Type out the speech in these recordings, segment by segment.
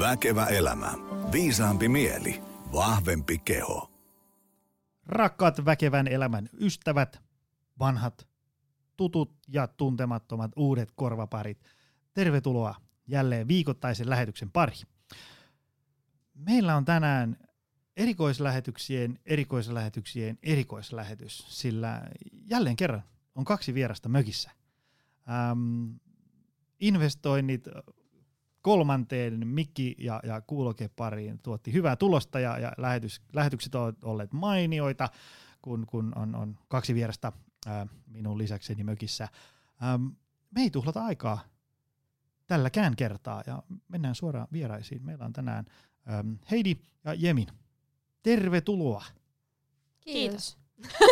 Väkevä elämä. Viisaampi mieli. Vahvempi keho. Rakkaat väkevän elämän ystävät, vanhat, tutut ja tuntemattomat uudet korvaparit. Tervetuloa jälleen viikoittaisen lähetyksen pari. Meillä on tänään erikoislähetyksien, erikoislähetyksien erikoislähetys, sillä jälleen kerran on kaksi vierasta mökissä. Ähm, investoinnit kolmanteen mikki- ja, ja kuulokepariin tuotti hyvää tulosta ja, ja lähetys, lähetykset ovat olleet mainioita, kun, kun on, on kaksi vierasta ää, minun lisäkseni mökissä. Ähm, me ei tuhlata aikaa tälläkään kertaa ja mennään suoraan vieraisiin. Meillä on tänään ähm, Heidi ja Jemin. Tervetuloa. Kiitos.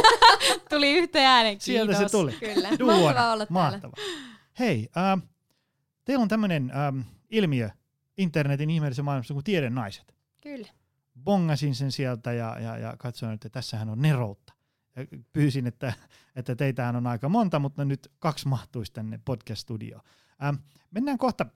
tuli yhteen äänen, kiitos. Sieltä se tuli. Kyllä. Duona. Mahtavaa olla täällä. Mahtava. Hei, ähm, teillä on tämmöinen ähm, ilmiö internetin ihmeellisessä maailmassa kuin tieden naiset. Kyllä. Bongasin sen sieltä ja, ja, ja katsoin, että tässähän on neroutta. Ja pyysin, että, että teitähän on aika monta, mutta nyt kaksi mahtuisi tänne podcast-studioon. Ähm, mennään kohta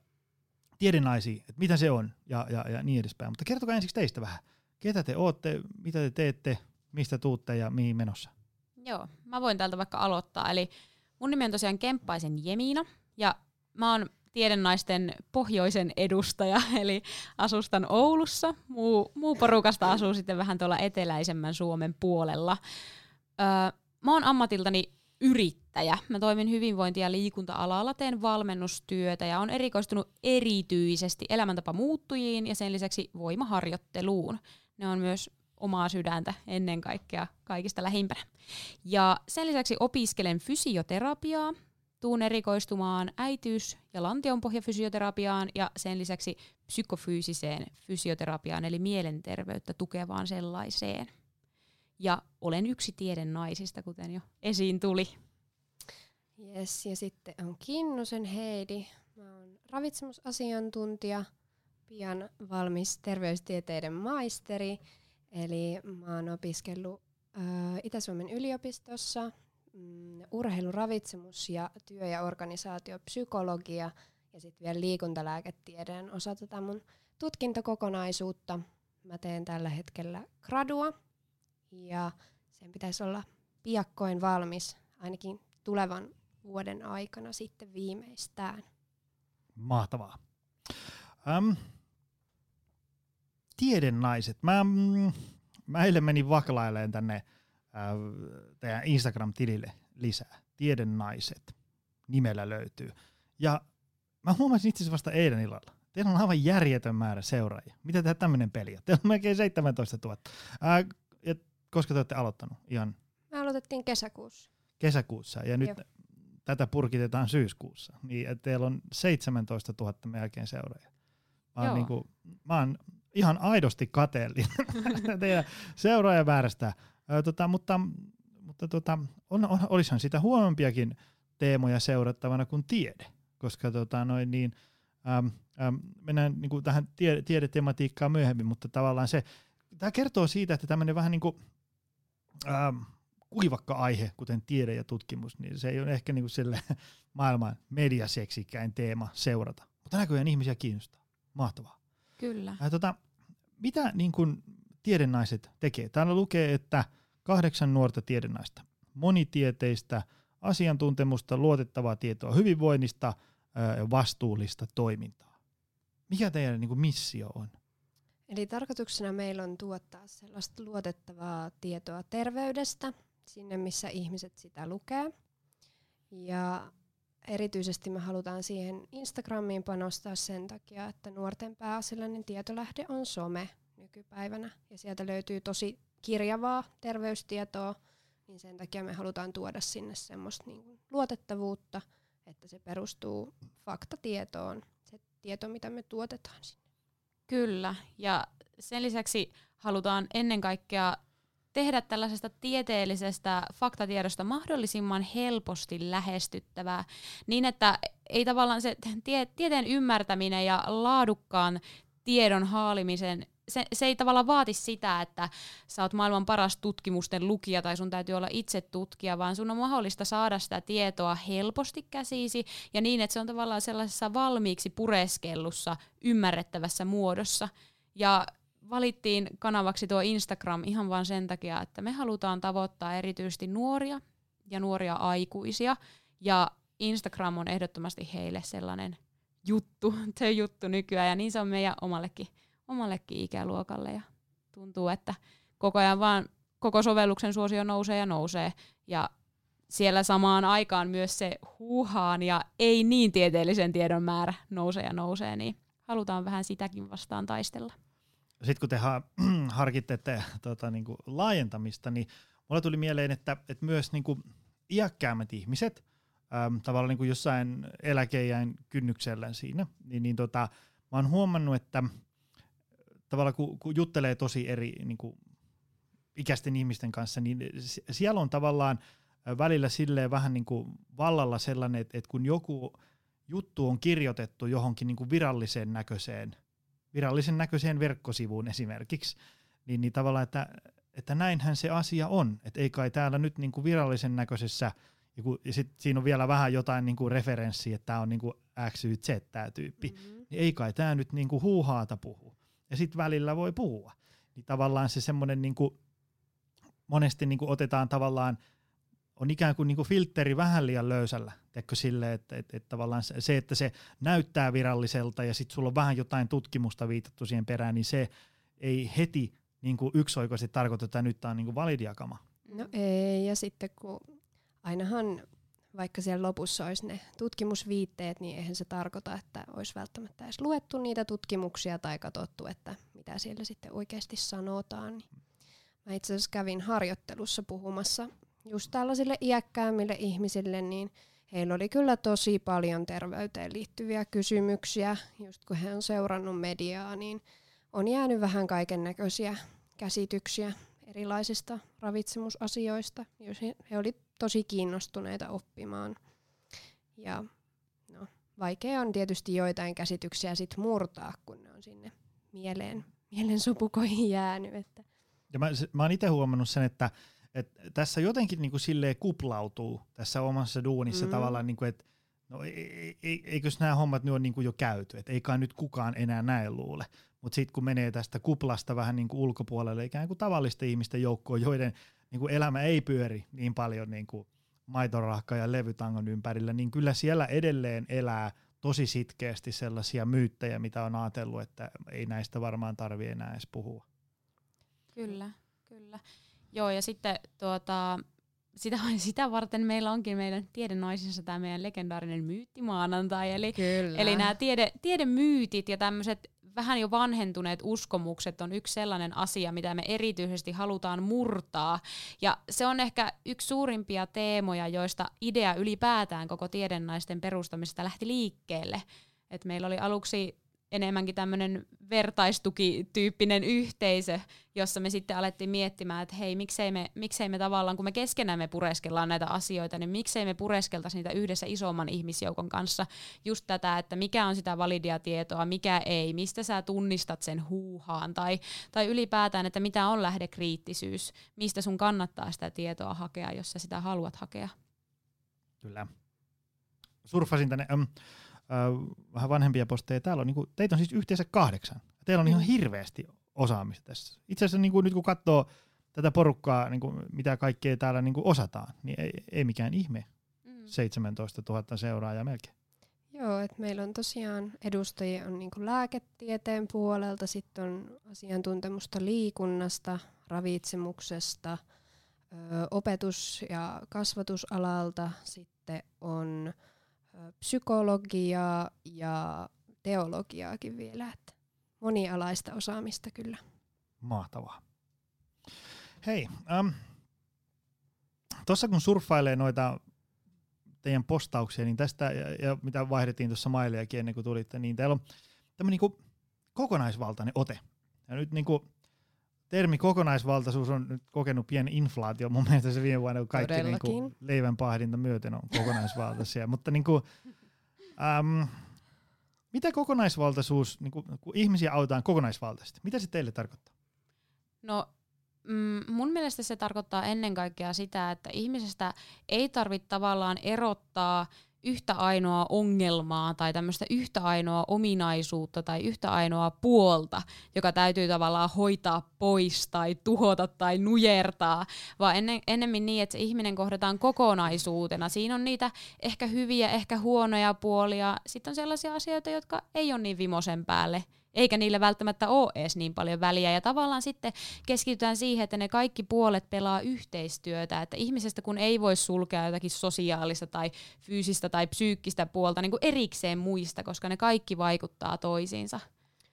tiedenaisiin, että mitä se on ja, ja, ja niin edespäin. Mutta kertokaa ensiksi teistä vähän. Ketä te ootte, mitä te teette, mistä tuutte ja mihin menossa? Joo, mä voin täältä vaikka aloittaa. Eli mun nimi on tosiaan Kemppaisen Jemina ja mä oon tiedennaisten pohjoisen edustaja, eli asustan Oulussa. Muu, muu porukasta asuu sitten vähän tuolla eteläisemmän Suomen puolella. Öö, mä oon ammatiltani yrittäjä. Mä toimin hyvinvointi- ja liikunta-alalla, teen valmennustyötä ja on erikoistunut erityisesti elämäntapa muuttujiin ja sen lisäksi voimaharjoitteluun. Ne on myös omaa sydäntä ennen kaikkea kaikista lähimpänä. Ja sen lisäksi opiskelen fysioterapiaa, tuun erikoistumaan äitiys- ja lantionpohjafysioterapiaan ja sen lisäksi psykofyysiseen fysioterapiaan, eli mielenterveyttä tukevaan sellaiseen. Ja olen yksi tieden naisista, kuten jo esiin tuli. Yes, ja sitten on Kinnusen Heidi. Mä oon ravitsemusasiantuntija, pian valmis terveystieteiden maisteri. Eli mä oon opiskellut Itä-Suomen yliopistossa mm, urheiluravitsemus ja työ- ja organisaatiopsykologia ja sitten vielä liikuntalääketiedeen osa tätä mun tutkintokokonaisuutta. Mä teen tällä hetkellä gradua ja sen pitäisi olla piakkoin valmis ainakin tulevan vuoden aikana sitten viimeistään. Mahtavaa. Ähm, tiedennaiset. Mä, mm, mä eilen menin vaklaileen tänne äh, teidän Instagram-tilille lisää. Tiedennaiset nimellä löytyy. Ja mä huomasin itse asiassa vasta eilen illalla. Teillä on aivan järjetön määrä seuraajia. Mitä tehdään tämmöinen peli? Teillä on melkein 17 000. Ää, ja koska te olette aloittanut? Ihan Me aloitettiin kesäkuussa. kesäkuussa ja nyt Joo. tätä purkitetaan syyskuussa. Niin että teillä on 17 000 melkein seuraajia. Mä oon, niinku, mä oon ihan aidosti kateellinen teidän seuraajamäärästä. Ö, tota, mutta mutta tota, on, on, olisihan sitä huonompiakin teemoja seurattavana kuin tiede, koska tota, noin niin, äm, äm, mennään niin kuin tähän tie, tiedetematiikkaan myöhemmin, mutta tavallaan se, tämä kertoo siitä, että tämmöinen vähän niin kuin, äm, kuivakka aihe, kuten tiede ja tutkimus, niin se ei ole ehkä niin kuin sille maailman mediaseksikäin teema seurata. Mutta näköjään ihmisiä kiinnostaa. Mahtavaa. Kyllä. Ää, tota, mitä niin kun tiedennaiset tekee? Täällä lukee, että kahdeksan nuorta tiedennaista, monitieteistä, asiantuntemusta, luotettavaa tietoa hyvinvoinnista ja vastuullista toimintaa. Mikä teidän niin kun missio on? Eli tarkoituksena meillä on tuottaa sellaista luotettavaa tietoa terveydestä sinne, missä ihmiset sitä lukee. Ja erityisesti me halutaan siihen Instagramiin panostaa sen takia, että nuorten pääasiallinen tietolähde on some nykypäivänä. Ja sieltä löytyy tosi kirjavaa terveystietoa, niin sen takia me halutaan tuoda sinne semmoista niin kuin luotettavuutta, että se perustuu faktatietoon, se tieto, mitä me tuotetaan sinne. Kyllä, ja sen lisäksi halutaan ennen kaikkea tehdä tällaisesta tieteellisestä faktatiedosta mahdollisimman helposti lähestyttävää, niin että ei tavallaan se tie- tieteen ymmärtäminen ja laadukkaan tiedon haalimisen se, se ei tavallaan vaati sitä, että sä oot maailman paras tutkimusten lukija tai sun täytyy olla itse tutkija, vaan sun on mahdollista saada sitä tietoa helposti käsiisi ja niin, että se on tavallaan sellaisessa valmiiksi pureskellussa, ymmärrettävässä muodossa. Ja valittiin kanavaksi tuo Instagram ihan vain sen takia, että me halutaan tavoittaa erityisesti nuoria ja nuoria aikuisia. Ja Instagram on ehdottomasti heille sellainen juttu, se juttu nykyään, ja niin se on meidän omallekin, omallekin ikäluokalle. Ja tuntuu, että koko ajan vaan koko sovelluksen suosio nousee ja nousee. Ja siellä samaan aikaan myös se huuhaan ja ei niin tieteellisen tiedon määrä nousee ja nousee, niin halutaan vähän sitäkin vastaan taistella. Sitten kun te ha- harkitte tota, niin kuin laajentamista, niin mulle tuli mieleen, että, että myös niin kuin iäkkäämmät ihmiset, äm, tavallaan niin kuin jossain eläkeijän kynnyksellä siinä, niin, niin tota, mä oon huomannut, että tavallaan kun, kun juttelee tosi eri niin kuin ikäisten ihmisten kanssa, niin siellä on tavallaan välillä silleen vähän niin kuin vallalla sellainen, että, että kun joku juttu on kirjoitettu johonkin niin kuin viralliseen näköiseen, virallisen näköiseen verkkosivuun esimerkiksi, niin, niin tavallaan, että, että näinhän se asia on, että ei kai täällä nyt niin kuin virallisen näköisessä, ja, kun, ja sit siinä on vielä vähän jotain niin kuin referenssiä, että tämä on niin kuin X, Y, Z tämä tyyppi, mm-hmm. niin ei kai tämä nyt niin kuin huuhaata puhu. Ja sitten välillä voi puhua. Niin tavallaan se semmoinen, niin monesti niin otetaan tavallaan, on ikään kuin, niin kuin filtteri vähän liian löysällä, teekö sille, että, että, että tavallaan se, että se näyttää viralliselta ja sitten sulla on vähän jotain tutkimusta viitattu siihen perään, niin se ei heti niin kuin yksioikoisesti tarkoita, että nyt tämä on niin kuin validiakama. No ei, ja sitten kun ainahan vaikka siellä lopussa olisi ne tutkimusviitteet, niin eihän se tarkoita, että olisi välttämättä edes luettu niitä tutkimuksia tai katsottu, että mitä siellä sitten oikeasti sanotaan. Mä itse asiassa kävin harjoittelussa puhumassa just tällaisille iäkkäämmille ihmisille, niin heillä oli kyllä tosi paljon terveyteen liittyviä kysymyksiä. Just kun he on seurannut mediaa, niin on jäänyt vähän kaiken näköisiä käsityksiä erilaisista ravitsemusasioista. He olivat tosi kiinnostuneita oppimaan. Ja no, vaikea on tietysti joitain käsityksiä sit murtaa, kun ne on sinne mieleen, mielen sopukoihin jäänyt. Että. Ja mä, mä oon itse huomannut sen, että et tässä jotenkin niinku silleen kuplautuu tässä omassa duunissa mm. tavallaan, niinku, että no e, e, eikös nämä hommat nyt ole niinku jo käyty, että ei kai nyt kukaan enää näin luule. Mutta sitten kun menee tästä kuplasta vähän niinku ulkopuolelle, ikään kuin tavallisten ihmisten joukkoon, joiden niinku elämä ei pyöri niin paljon niinku maitorahka ja levytangon ympärillä, niin kyllä siellä edelleen elää tosi sitkeästi sellaisia myyttejä, mitä on ajatellut, että ei näistä varmaan tarvi enää edes puhua. Kyllä, kyllä. Joo, ja sitten tuota, sitä, sitä varten meillä onkin meidän tiedenaisissa tämä meidän legendaarinen myyttimaanantai. Eli, Kyllä. eli nämä tiede, tiedemyytit ja tämmöiset vähän jo vanhentuneet uskomukset on yksi sellainen asia, mitä me erityisesti halutaan murtaa. Ja se on ehkä yksi suurimpia teemoja, joista idea ylipäätään koko tiedennaisten perustamisesta lähti liikkeelle. Et meillä oli aluksi enemmänkin tämmöinen vertaistukityyppinen yhteisö, jossa me sitten alettiin miettimään, että hei, miksei me, miksei me tavallaan, kun me keskenämme pureskellaan näitä asioita, niin miksei me pureskeltaisi niitä yhdessä isomman ihmisjoukon kanssa. Just tätä, että mikä on sitä validia tietoa, mikä ei, mistä sä tunnistat sen huuhaan, tai, tai ylipäätään, että mitä on lähdekriittisyys, mistä sun kannattaa sitä tietoa hakea, jos sä sitä haluat hakea. Kyllä. Surfasin tänne. Um, vähän vanhempia posteja. Täällä on, niin kuin, teitä on siis yhteensä kahdeksan. Teillä on ihan mm. hirveästi osaamista tässä. Itse asiassa niin kuin, nyt kun katsoo tätä porukkaa, niin kuin, mitä kaikkea täällä niin kuin osataan, niin ei, ei mikään ihme. Mm. 17 000 seuraajaa melkein. Joo, että meillä on tosiaan edustajia on niinku lääketieteen puolelta, sitten on asiantuntemusta liikunnasta, ravitsemuksesta, ö, opetus- ja kasvatusalalta, sitten on psykologiaa ja teologiaakin vielä. Että monialaista osaamista kyllä. Mahtavaa. Hei, ähm, tuossa kun surffailee noita teidän postauksia, niin tästä, ja, ja mitä vaihdettiin tuossa mailejakin ennen kuin tulitte, niin täällä on tämmöinen niin kokonaisvaltainen ote. Ja nyt niin kuin, termi kokonaisvaltaisuus on nyt kokenut pieni inflaatio. Mun mielestä se viime vuonna, kun kaikki niin kuin leivän pahdinta myöten on kokonaisvaltaisia. Mutta niin kuin, äm, mitä kokonaisvaltaisuus, niin kun, kun ihmisiä autetaan kokonaisvaltaisesti, mitä se teille tarkoittaa? No mm, mun mielestä se tarkoittaa ennen kaikkea sitä, että ihmisestä ei tarvitse tavallaan erottaa yhtä ainoa ongelmaa tai tämmöistä yhtä ainoa ominaisuutta tai yhtä ainoa puolta, joka täytyy tavallaan hoitaa pois tai tuhota tai nujertaa, vaan ennen, ennemmin niin, että se ihminen kohdataan kokonaisuutena. Siinä on niitä ehkä hyviä, ehkä huonoja puolia. Sitten on sellaisia asioita, jotka ei ole niin vimosen päälle eikä niillä välttämättä ole edes niin paljon väliä. Ja tavallaan sitten keskitytään siihen, että ne kaikki puolet pelaa yhteistyötä, että ihmisestä kun ei voi sulkea jotakin sosiaalista tai fyysistä tai psyykkistä puolta niin kuin erikseen muista, koska ne kaikki vaikuttaa toisiinsa.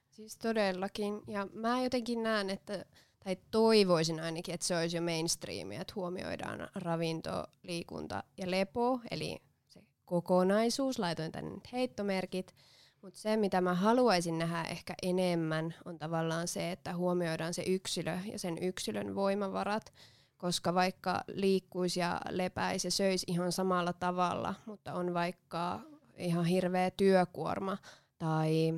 Siis todellakin. Ja mä jotenkin näen, että tai toivoisin ainakin, että se olisi jo mainstreamia, että huomioidaan ravinto, liikunta ja lepo, eli se kokonaisuus, laitoin tänne heittomerkit, mutta se, mitä mä haluaisin nähdä ehkä enemmän, on tavallaan se, että huomioidaan se yksilö ja sen yksilön voimavarat, koska vaikka liikkuisi ja lepäisi ja söisi ihan samalla tavalla, mutta on vaikka ihan hirveä työkuorma tai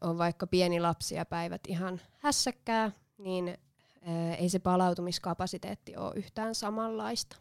on vaikka pieni lapsi ja päivät ihan hässäkkää, niin ei se palautumiskapasiteetti ole yhtään samanlaista.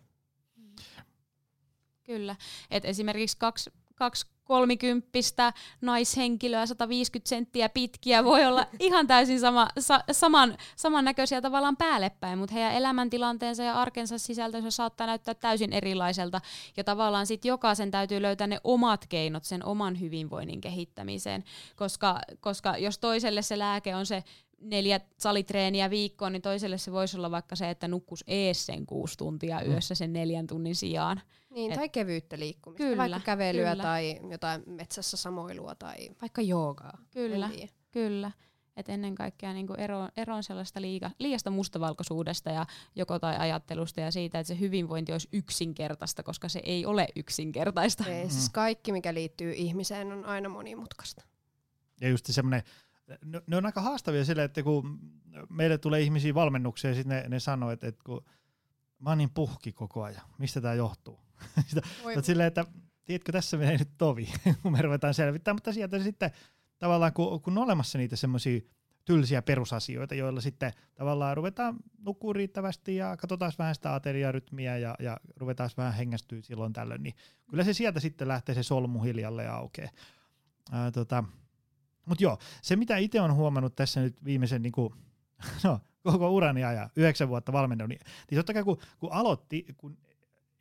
Kyllä. Et esimerkiksi kaksi, kaksi kolmikymppistä naishenkilöä 150 senttiä pitkiä voi olla ihan täysin sama, sa, saman, samannäköisiä tavallaan päällepäin, mutta heidän elämäntilanteensa ja arkensa sisältö saattaa näyttää täysin erilaiselta. Ja tavallaan sitten jokaisen täytyy löytää ne omat keinot sen oman hyvinvoinnin kehittämiseen, koska, koska jos toiselle se lääke on se neljä salitreeniä viikkoon, niin toiselle se voisi olla vaikka se, että nukkus ees sen kuusi tuntia mm. yössä sen neljän tunnin sijaan. Niin, Et, tai kevyyttä liikkumista, kyllä, vaikka kävelyä kyllä. tai jotain metsässä samoilua tai vaikka joogaa. Kyllä, kyllä. Et ennen kaikkea niinku ero, eroon sellaista liiga, liiasta mustavalkoisuudesta ja joko tai ajattelusta ja siitä, että se hyvinvointi olisi yksinkertaista, koska se ei ole yksinkertaista. Ei, siis kaikki, mikä liittyy ihmiseen, on aina monimutkaista. Ja just semmoinen ne, ne on aika haastavia sille, että kun meille tulee ihmisiä valmennuksia ja sitten ne, ne sanoo, että, että kun mä oon niin puhki koko ajan, mistä tämä johtuu? Mutta silleen, että tiedätkö, tässä menee nyt tovi, kun me ruvetaan selvittämään, mutta sieltä sitten tavallaan, kun, kun on olemassa niitä semmoisia tylsiä perusasioita, joilla sitten tavallaan ruvetaan nukkuu riittävästi ja katsotaan vähän sitä ateriarytmiä ja, ja ruvetaan vähän hengästyä silloin tällöin, niin kyllä se sieltä sitten lähtee se solmu hiljalle ja aukeaa. Ää, tota, mutta joo, se mitä itse on huomannut tässä nyt viimeisen niin kuin, no, koko urani ajan, yhdeksän vuotta valmennut, niin, niin totta kai kun, kun aloitti, kun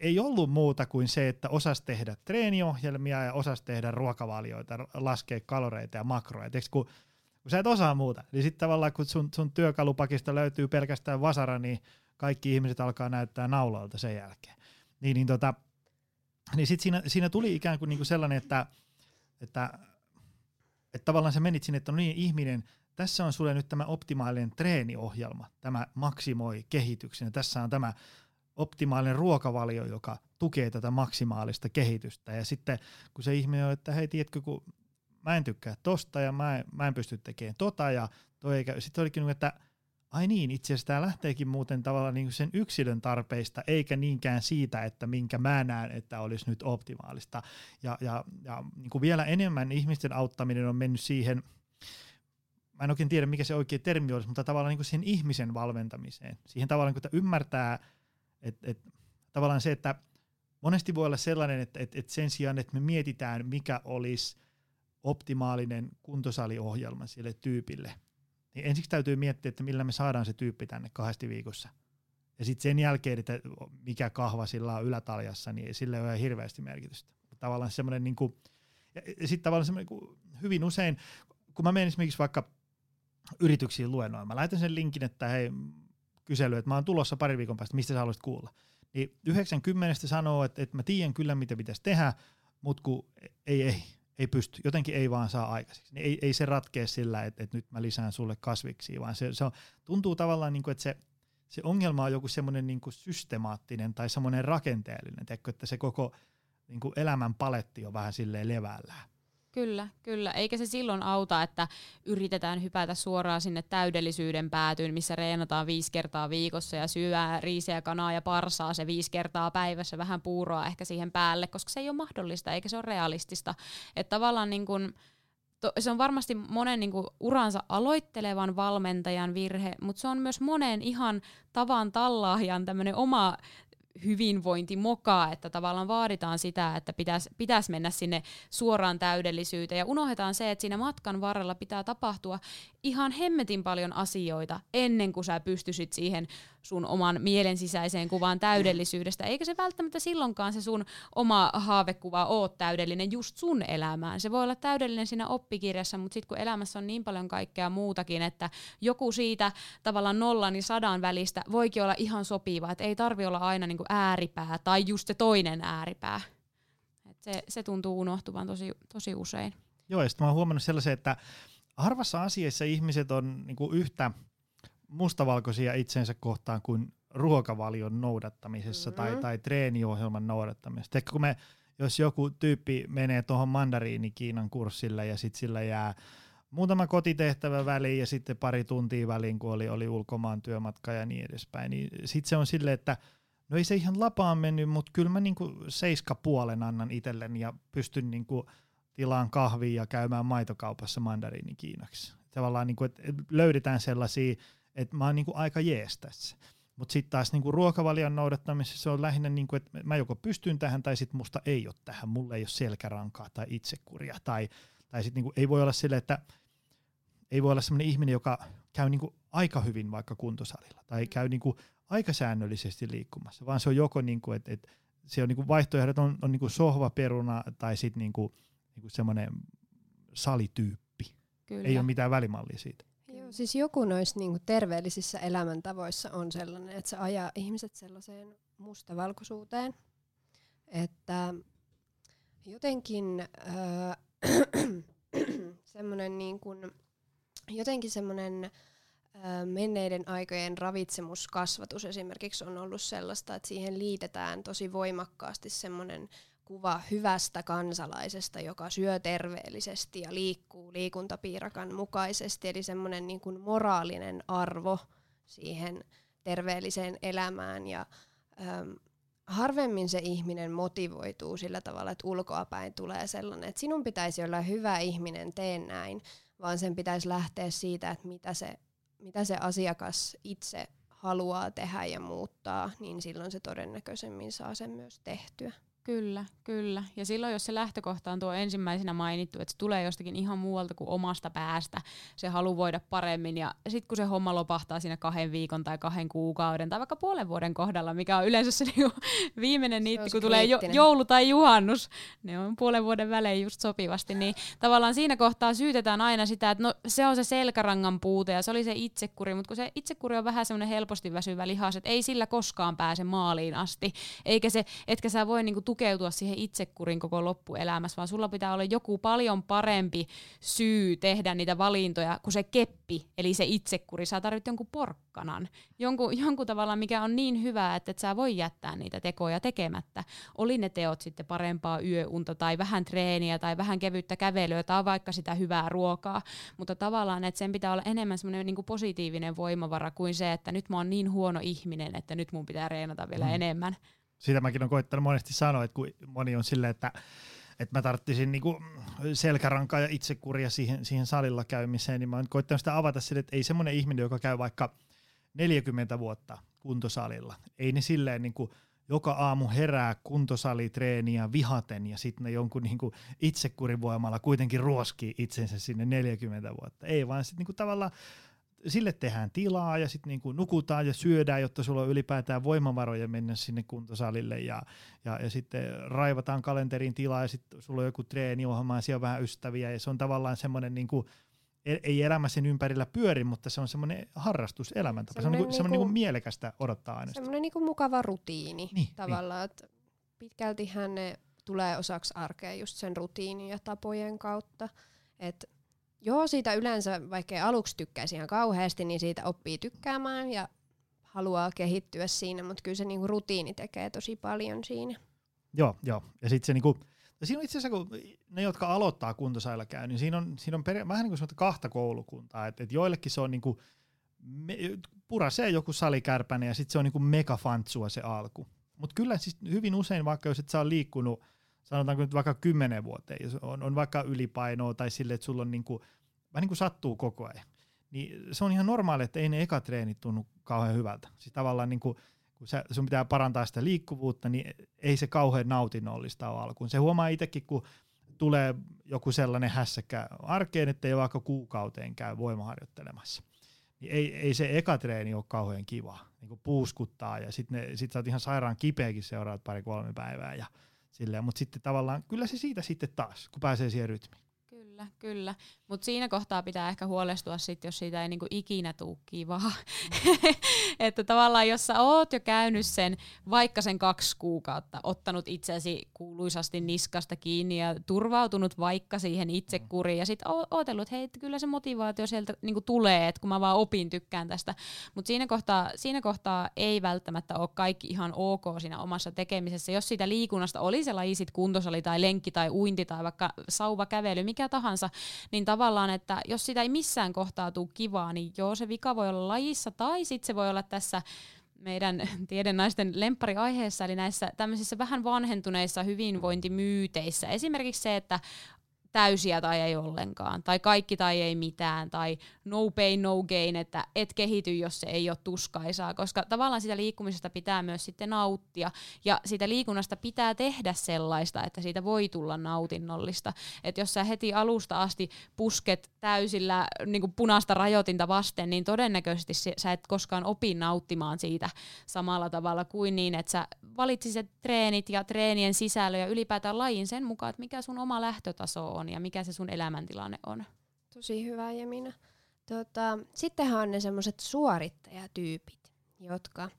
ei ollut muuta kuin se, että osas tehdä treeniohjelmia ja osas tehdä ruokavalioita, laskea kaloreita ja makroja. Tiedätkö, kun, kun sä et osaa muuta, niin sitten tavallaan kun sun, sun työkalupakista löytyy pelkästään vasara, niin kaikki ihmiset alkaa näyttää naulalta sen jälkeen. Niin, niin, tota, niin sitten siinä, siinä tuli ikään kuin niinku sellainen, että, että että tavallaan sä menit sinne, että no niin ihminen, tässä on sulle nyt tämä optimaalinen treeniohjelma, tämä maksimoi kehityksen, ja tässä on tämä optimaalinen ruokavalio, joka tukee tätä maksimaalista kehitystä. Ja sitten kun se ihminen on, että hei, tiedätkö, kun mä en tykkää tosta ja mä en, mä en pysty tekemään tota, ja toi eikä, sitten olikin, niin, että ai niin, itse asiassa tämä lähteekin muuten tavallaan niin sen yksilön tarpeista, eikä niinkään siitä, että minkä mä näen, että olisi nyt optimaalista. Ja, ja, ja niin kuin vielä enemmän ihmisten auttaminen on mennyt siihen, mä en oikein tiedä mikä se oikea termi olisi, mutta tavallaan niin kuin siihen ihmisen valmentamiseen. Siihen tavallaan, kun ymmärtää, että, että tavallaan se, että monesti voi olla sellainen, että, että, että sen sijaan, että me mietitään, mikä olisi optimaalinen kuntosaliohjelma sille tyypille – niin ensiksi täytyy miettiä, että millä me saadaan se tyyppi tänne kahdesti viikossa. Ja sitten sen jälkeen, että mikä kahva sillä on ylätaljassa, niin sille ei ole hirveästi merkitystä. Tavallaan semmoinen niin kuin, ja sitten tavallaan semmoinen niin hyvin usein, kun mä menen esimerkiksi vaikka yrityksiin luennoimaan, mä laitan sen linkin, että hei, kysely, että mä oon tulossa pari viikon päästä, mistä sä haluaisit kuulla. Niin 90 sanoo, että, että mä tiedän kyllä, mitä pitäisi tehdä, mutta kun ei, ei, ei pysty, jotenkin ei vaan saa aikaiseksi. Niin ei, ei se ratkea sillä, että, että nyt mä lisään sulle kasviksi, vaan se, se on, tuntuu tavallaan, niin kuin, että se, se ongelma on joku semmoinen niin systemaattinen tai semmoinen rakenteellinen, että se koko niin kuin elämän paletti on vähän silleen levällään. Kyllä, kyllä. Eikä se silloin auta, että yritetään hypätä suoraan sinne täydellisyyden päätyyn, missä reenataan viisi kertaa viikossa ja syöää riisiä, kanaa ja parsaa se viisi kertaa päivässä, vähän puuroa ehkä siihen päälle, koska se ei ole mahdollista eikä se ole realistista. Että tavallaan niin kun, to, se on varmasti monen niin kuin, uransa aloittelevan valmentajan virhe, mutta se on myös monen ihan tavan tallaajan tämmöinen oma hyvinvointi mokaa, että tavallaan vaaditaan sitä, että pitäisi pitäis mennä sinne suoraan täydellisyyteen. Ja unohdetaan se, että siinä matkan varrella pitää tapahtua ihan hemmetin paljon asioita ennen kuin sä pystyisit siihen sun oman mielen sisäiseen kuvaan täydellisyydestä, eikä se välttämättä silloinkaan se sun oma haavekuva ole täydellinen just sun elämään. Se voi olla täydellinen siinä oppikirjassa, mutta sitten kun elämässä on niin paljon kaikkea muutakin, että joku siitä tavallaan nollan ja sadan välistä voikin olla ihan sopiva, että ei tarvi olla aina niinku ääripää tai just se toinen ääripää. Et se, se tuntuu unohtuvan tosi, tosi usein. Joo, ja sitten mä oon huomannut sellaisen, että harvassa asiassa ihmiset on niinku yhtä mustavalkoisia itsensä kohtaan kuin ruokavalion noudattamisessa mm-hmm. tai, tai treeniohjelman noudattamisessa. Ehkä kun me, jos joku tyyppi menee tuohon mandariini Kiinan kurssille ja sitten sillä jää muutama kotitehtävä väliin ja sitten pari tuntia väliin, kun oli, oli ulkomaan työmatka ja niin edespäin, niin sitten se on silleen, että no ei se ihan lapaan mennyt, mutta kyllä mä niinku seiska puolen annan itselleni ja pystyn niinku tilaan kahvia ja käymään maitokaupassa mandariini Kiinaksi. Tavallaan niinku, että löydetään sellaisia että mä oon niinku aika jees tässä. Mutta sitten taas niinku ruokavalion noudattamisessa se on lähinnä, niinku, että mä joko pystyn tähän tai sitten musta ei ole tähän, mulle ei ole selkärankaa tai itsekuria. Tai, tai sitten niinku, ei voi olla sille, että ei voi olla sellainen ihminen, joka käy niinku aika hyvin vaikka kuntosalilla tai käy niinku aika säännöllisesti liikkumassa, vaan se on joko, niinku, että et se on niinku vaihtoehdot on, on niinku sohvaperuna tai sitten niinku, niinku semmoinen salityyppi. Kyllä. Ei ole mitään välimallia siitä. Joo, siis joku noissa niinku terveellisissä elämäntavoissa on sellainen, että se ajaa ihmiset sellaiseen mustavalkoisuuteen, että jotenkin öö, semmoinen niin jotenkin semmoinen menneiden aikojen ravitsemuskasvatus esimerkiksi on ollut sellaista, että siihen liitetään tosi voimakkaasti semmoinen kuva hyvästä kansalaisesta, joka syö terveellisesti ja liikkuu liikuntapiirakan mukaisesti, eli semmoinen niin kuin moraalinen arvo siihen terveelliseen elämään. Ja äm, harvemmin se ihminen motivoituu sillä tavalla, että ulkoapäin tulee sellainen, että sinun pitäisi olla hyvä ihminen, tee näin, vaan sen pitäisi lähteä siitä, että mitä se, mitä se asiakas itse haluaa tehdä ja muuttaa, niin silloin se todennäköisemmin saa sen myös tehtyä. Kyllä, kyllä. Ja silloin, jos se lähtökohta on tuo ensimmäisenä mainittu, että se tulee jostakin ihan muualta kuin omasta päästä, se halu voida paremmin, ja sitten kun se homma lopahtaa siinä kahden viikon tai kahden kuukauden tai vaikka puolen vuoden kohdalla, mikä on yleensä se niinku viimeinen niitti, kun tulee jo, joulu tai juhannus, ne on puolen vuoden välein just sopivasti, niin tavallaan siinä kohtaa syytetään aina sitä, että no se on se selkärangan puute ja se oli se itsekuri, mutta kun se itsekuri on vähän semmoinen helposti väsyvä lihas, että ei sillä koskaan pääse maaliin asti, eikä se, etkä sä voi niinku tukeutua siihen itsekurin koko loppuelämässä, vaan sulla pitää olla joku paljon parempi syy tehdä niitä valintoja kuin se keppi, eli se itsekuri. Sä tarvitset jonkun porkkanan, jonkun, jonkun tavalla, mikä on niin hyvä, että et sä voi jättää niitä tekoja tekemättä. Oli ne teot sitten parempaa yöunta tai vähän treeniä tai vähän kevyttä kävelyä tai vaikka sitä hyvää ruokaa, mutta tavallaan, että sen pitää olla enemmän semmoinen niin positiivinen voimavara kuin se, että nyt mä oon niin huono ihminen, että nyt mun pitää reenata vielä mm. enemmän sitä mäkin olen koittanut monesti sanoa, että kun moni on silleen, että, että mä tarttisin niinku selkärankaa ja itsekuria siihen, siihen salilla käymiseen, niin mä oon koittanut sitä avata sille, että ei semmoinen ihminen, joka käy vaikka 40 vuotta kuntosalilla, ei ne silleen niinku joka aamu herää kuntosalitreeniä vihaten ja sitten ne jonkun niinku itsekurivoimalla kuitenkin ruoskii itsensä sinne 40 vuotta. Ei vaan sitten niinku tavallaan sille tehdään tilaa ja sitten niinku nukutaan ja syödään, jotta sulla on ylipäätään voimavaroja mennä sinne kuntosalille ja, ja, ja sitten raivataan kalenterin tilaa ja sitten sulla on joku treeniohjelma ja siellä on vähän ystäviä ja se on tavallaan semmoinen niinku, e, ei elämä sen ympärillä pyöri, mutta se on semmoinen harrastus elämäntapa. Se on niinku, niinku, niinku mielekästä odottaa aina. Semmoinen niinku mukava rutiini niin, niin. tavallaan, niin. että pitkältihän ne tulee osaksi arkea just sen rutiinin ja tapojen kautta. Että Joo, siitä yleensä, vaikka aluksi tykkäisi ihan kauheasti, niin siitä oppii tykkäämään ja haluaa kehittyä siinä, mutta kyllä se niinku rutiini tekee tosi paljon siinä. Joo, joo. Ja sitten se niinku, siinä on itse asiassa, kun ne, jotka aloittaa kuntosailla käy, niin siinä on, siinä on per, vähän niin kuin kahta koulukuntaa. että et joillekin se on niinku, me, purasee joku salikärpäne ja sitten se on niinku megafantsua se alku. Mutta kyllä siis hyvin usein, vaikka jos et sä liikkunut sanotaanko nyt vaikka kymmenen vuoteen, jos on, on vaikka ylipainoa tai sille, että sulla on niinku, vähän niin kuin sattuu koko ajan, niin se on ihan normaali, että ei ne eka treenit tunnu kauhean hyvältä. Siis tavallaan niin kuin, kun sä, sun pitää parantaa sitä liikkuvuutta, niin ei se kauhean nautinnollista ole alkuun. Se huomaa itsekin, kun tulee joku sellainen hässäkkä arkeen, että ei vaikka kuukauteen käy voimaharjoittelemassa. Niin ei, ei se eka treeni ole kauhean kiva. Niin kuin puuskuttaa ja sitten sit sä oot ihan sairaan kipeäkin seuraavat pari-kolme päivää. Ja silleen, mutta sitten tavallaan kyllä se siitä sitten taas, kun pääsee siihen rytmiin. Kyllä, kyllä. Mutta siinä kohtaa pitää ehkä huolestua sit, jos siitä ei niinku ikinä tuu kivaa. Mm. että tavallaan jos sä oot jo käynyt sen vaikka sen kaksi kuukautta, ottanut itsesi kuuluisasti niskasta kiinni ja turvautunut vaikka siihen itsekuriin ja sitten ootellut, että hei, kyllä se motivaatio sieltä niinku tulee, että kun mä vaan opin, tykkään tästä. Mutta siinä kohtaa, siinä kohtaa ei välttämättä ole kaikki ihan ok siinä omassa tekemisessä. Jos siitä liikunnasta oli se laji sit kuntosali tai lenkki tai uinti tai vaikka sauvakävely, mikä tahansa, niin tavallaan, että jos sitä ei missään kohtaa tule kivaa, niin joo, se vika voi olla lajissa, tai sitten se voi olla tässä meidän tiedennaisten lemppariaiheessa, eli näissä tämmöisissä vähän vanhentuneissa hyvinvointimyyteissä. Esimerkiksi se, että täysiä tai ei ollenkaan, tai kaikki tai ei mitään, tai no pain, no gain, että et kehity, jos se ei ole tuskaisaa, koska tavallaan sitä liikkumisesta pitää myös sitten nauttia, ja siitä liikunnasta pitää tehdä sellaista, että siitä voi tulla nautinnollista. Että jos sä heti alusta asti pusket täysillä niin punaista rajoitinta vasten, niin todennäköisesti sä et koskaan opi nauttimaan siitä samalla tavalla kuin niin, että sä valitsisit treenit ja treenien sisällö ja ylipäätään lajin sen mukaan, että mikä sun oma lähtötaso on ja mikä se sun elämäntilanne on. Tosi hyvä Jemina. Tota, sittenhän on ne semmoiset suorittajatyypit, jotka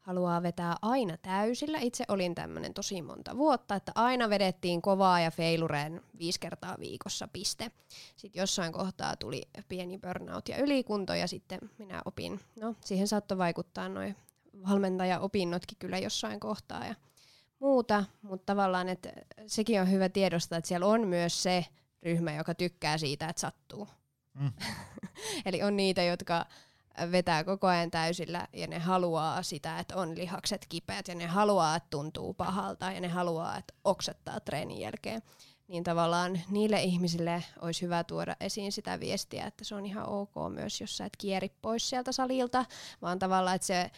haluaa vetää aina täysillä. Itse olin tämmöinen tosi monta vuotta, että aina vedettiin kovaa ja feilureen viisi kertaa viikossa piste. Sitten jossain kohtaa tuli pieni burnout ja ylikunto ja sitten minä opin, no siihen saattoi vaikuttaa noin valmentaja-opinnotkin kyllä jossain kohtaa ja muuta, mutta tavallaan, että sekin on hyvä tiedostaa, että siellä on myös se ryhmä, joka tykkää siitä, että sattuu. Mm. Eli on niitä, jotka vetää koko ajan täysillä ja ne haluaa sitä, että on lihakset kipeät ja ne haluaa, että tuntuu pahalta ja ne haluaa, että oksettaa treenin jälkeen. Niin tavallaan niille ihmisille olisi hyvä tuoda esiin sitä viestiä, että se on ihan ok myös, jos sä et kieri pois sieltä salilta, vaan tavallaan, että se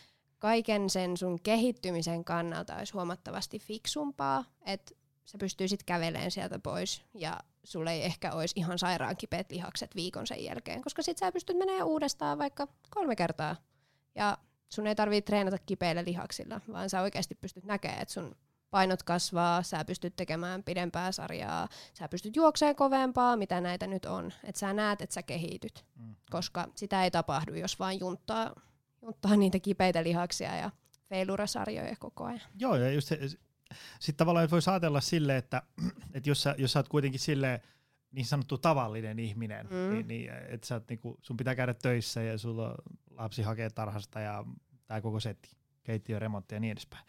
kaiken sen sun kehittymisen kannalta olisi huomattavasti fiksumpaa, että sä pystyisit kävelemään sieltä pois ja sulle ei ehkä olisi ihan sairaan kipeät lihakset viikon sen jälkeen, koska sit sä pystyt menemään uudestaan vaikka kolme kertaa ja sun ei tarvitse treenata kipeillä lihaksilla, vaan sä oikeasti pystyt näkemään, että sun painot kasvaa, sä pystyt tekemään pidempää sarjaa, sä pystyt juokseen kovempaa, mitä näitä nyt on, että sä näet, että sä kehityt, mm. koska sitä ei tapahdu, jos vaan junttaa ottaa niitä kipeitä lihaksia ja feilurasarjoja koko ajan. Joo, ja just se, sitten tavallaan voi ajatella silleen, että, että jos, sä, jos sä oot kuitenkin silleen, niin sanottu tavallinen ihminen, mm. niin, niin että sä oot, niinku, sun pitää käydä töissä ja sulla lapsi hakee tarhasta ja tämä koko setti, keittiö, remontti ja niin edespäin.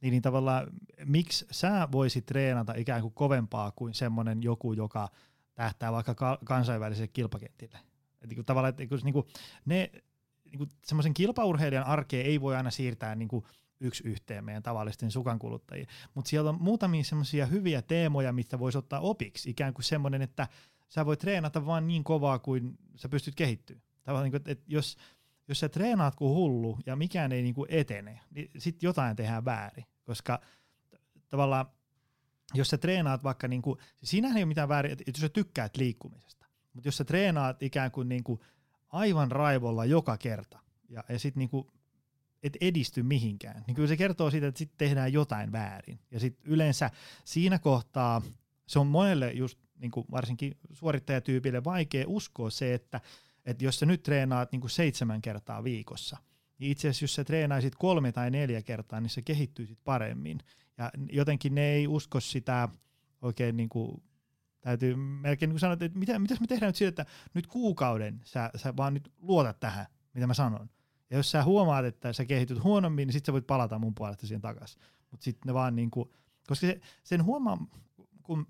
Niin, niin tavallaan, miksi sä voisit treenata ikään kuin kovempaa kuin semmoinen joku, joka tähtää vaikka ka- kansainväliselle kilpakentille? Et niin kuin, tavallaan, että niin kuin, ne niin semmoisen kilpaurheilijan arkeen ei voi aina siirtää niin kuin yksi yhteen meidän tavallisten sukankuluttajien. Mutta siellä on muutamia semmoisia hyviä teemoja, mistä voisi ottaa opiksi. Ikään kuin semmoinen, että sä voit treenata vaan niin kovaa kuin sä pystyt kehittyä. Tavallaan, niin kuin, että jos, jos sä treenaat kuin hullu ja mikään ei niin kuin etene, niin sitten jotain tehdään väärin. Koska tavallaan, jos sä treenaat vaikka, niin kuin, siinähän ei ole mitään väärin, että jos sä tykkäät liikkumisesta, mutta jos sä treenaat ikään kuin, niin kuin aivan raivolla joka kerta ja, ja sitten niinku et edisty mihinkään, niin kyllä se kertoo siitä, että sitten tehdään jotain väärin. Ja sitten yleensä siinä kohtaa se on monelle just niin kuin varsinkin suorittajatyypille vaikea uskoa se, että, että jos sä nyt treenaat niin kuin seitsemän kertaa viikossa, niin itse asiassa jos sä treenaisit kolme tai neljä kertaa, niin sä kehittyisit paremmin. Ja jotenkin ne ei usko sitä oikein niin kuin Täytyy melkein niin sanoa, että mitä, mitäs me tehdään nyt siitä, että nyt kuukauden sä, sä vaan nyt luotat tähän, mitä mä sanon. Ja jos sä huomaat, että sä kehityt huonommin, niin sit sä voit palata mun puolesta siihen takaisin. Mutta sitten ne vaan niinku, koska se, sen huomaa, kun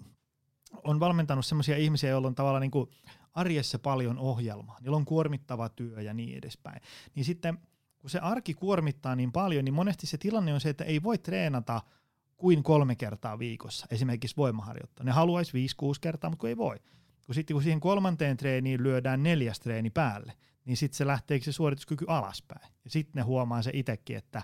on valmentanut semmoisia ihmisiä, joilla on tavallaan niinku arjessa paljon ohjelmaa, niillä on kuormittava työ ja niin edespäin. Niin sitten kun se arki kuormittaa niin paljon, niin monesti se tilanne on se, että ei voi treenata kuin kolme kertaa viikossa, esimerkiksi voimaharjoittaa. Ne haluaisi 5-6 kertaa, mutta kun ei voi. Kun sitten kun siihen kolmanteen treeniin lyödään neljäs treeni päälle, niin sitten se lähteekö se suorituskyky alaspäin. Ja sitten ne huomaa se itsekin, että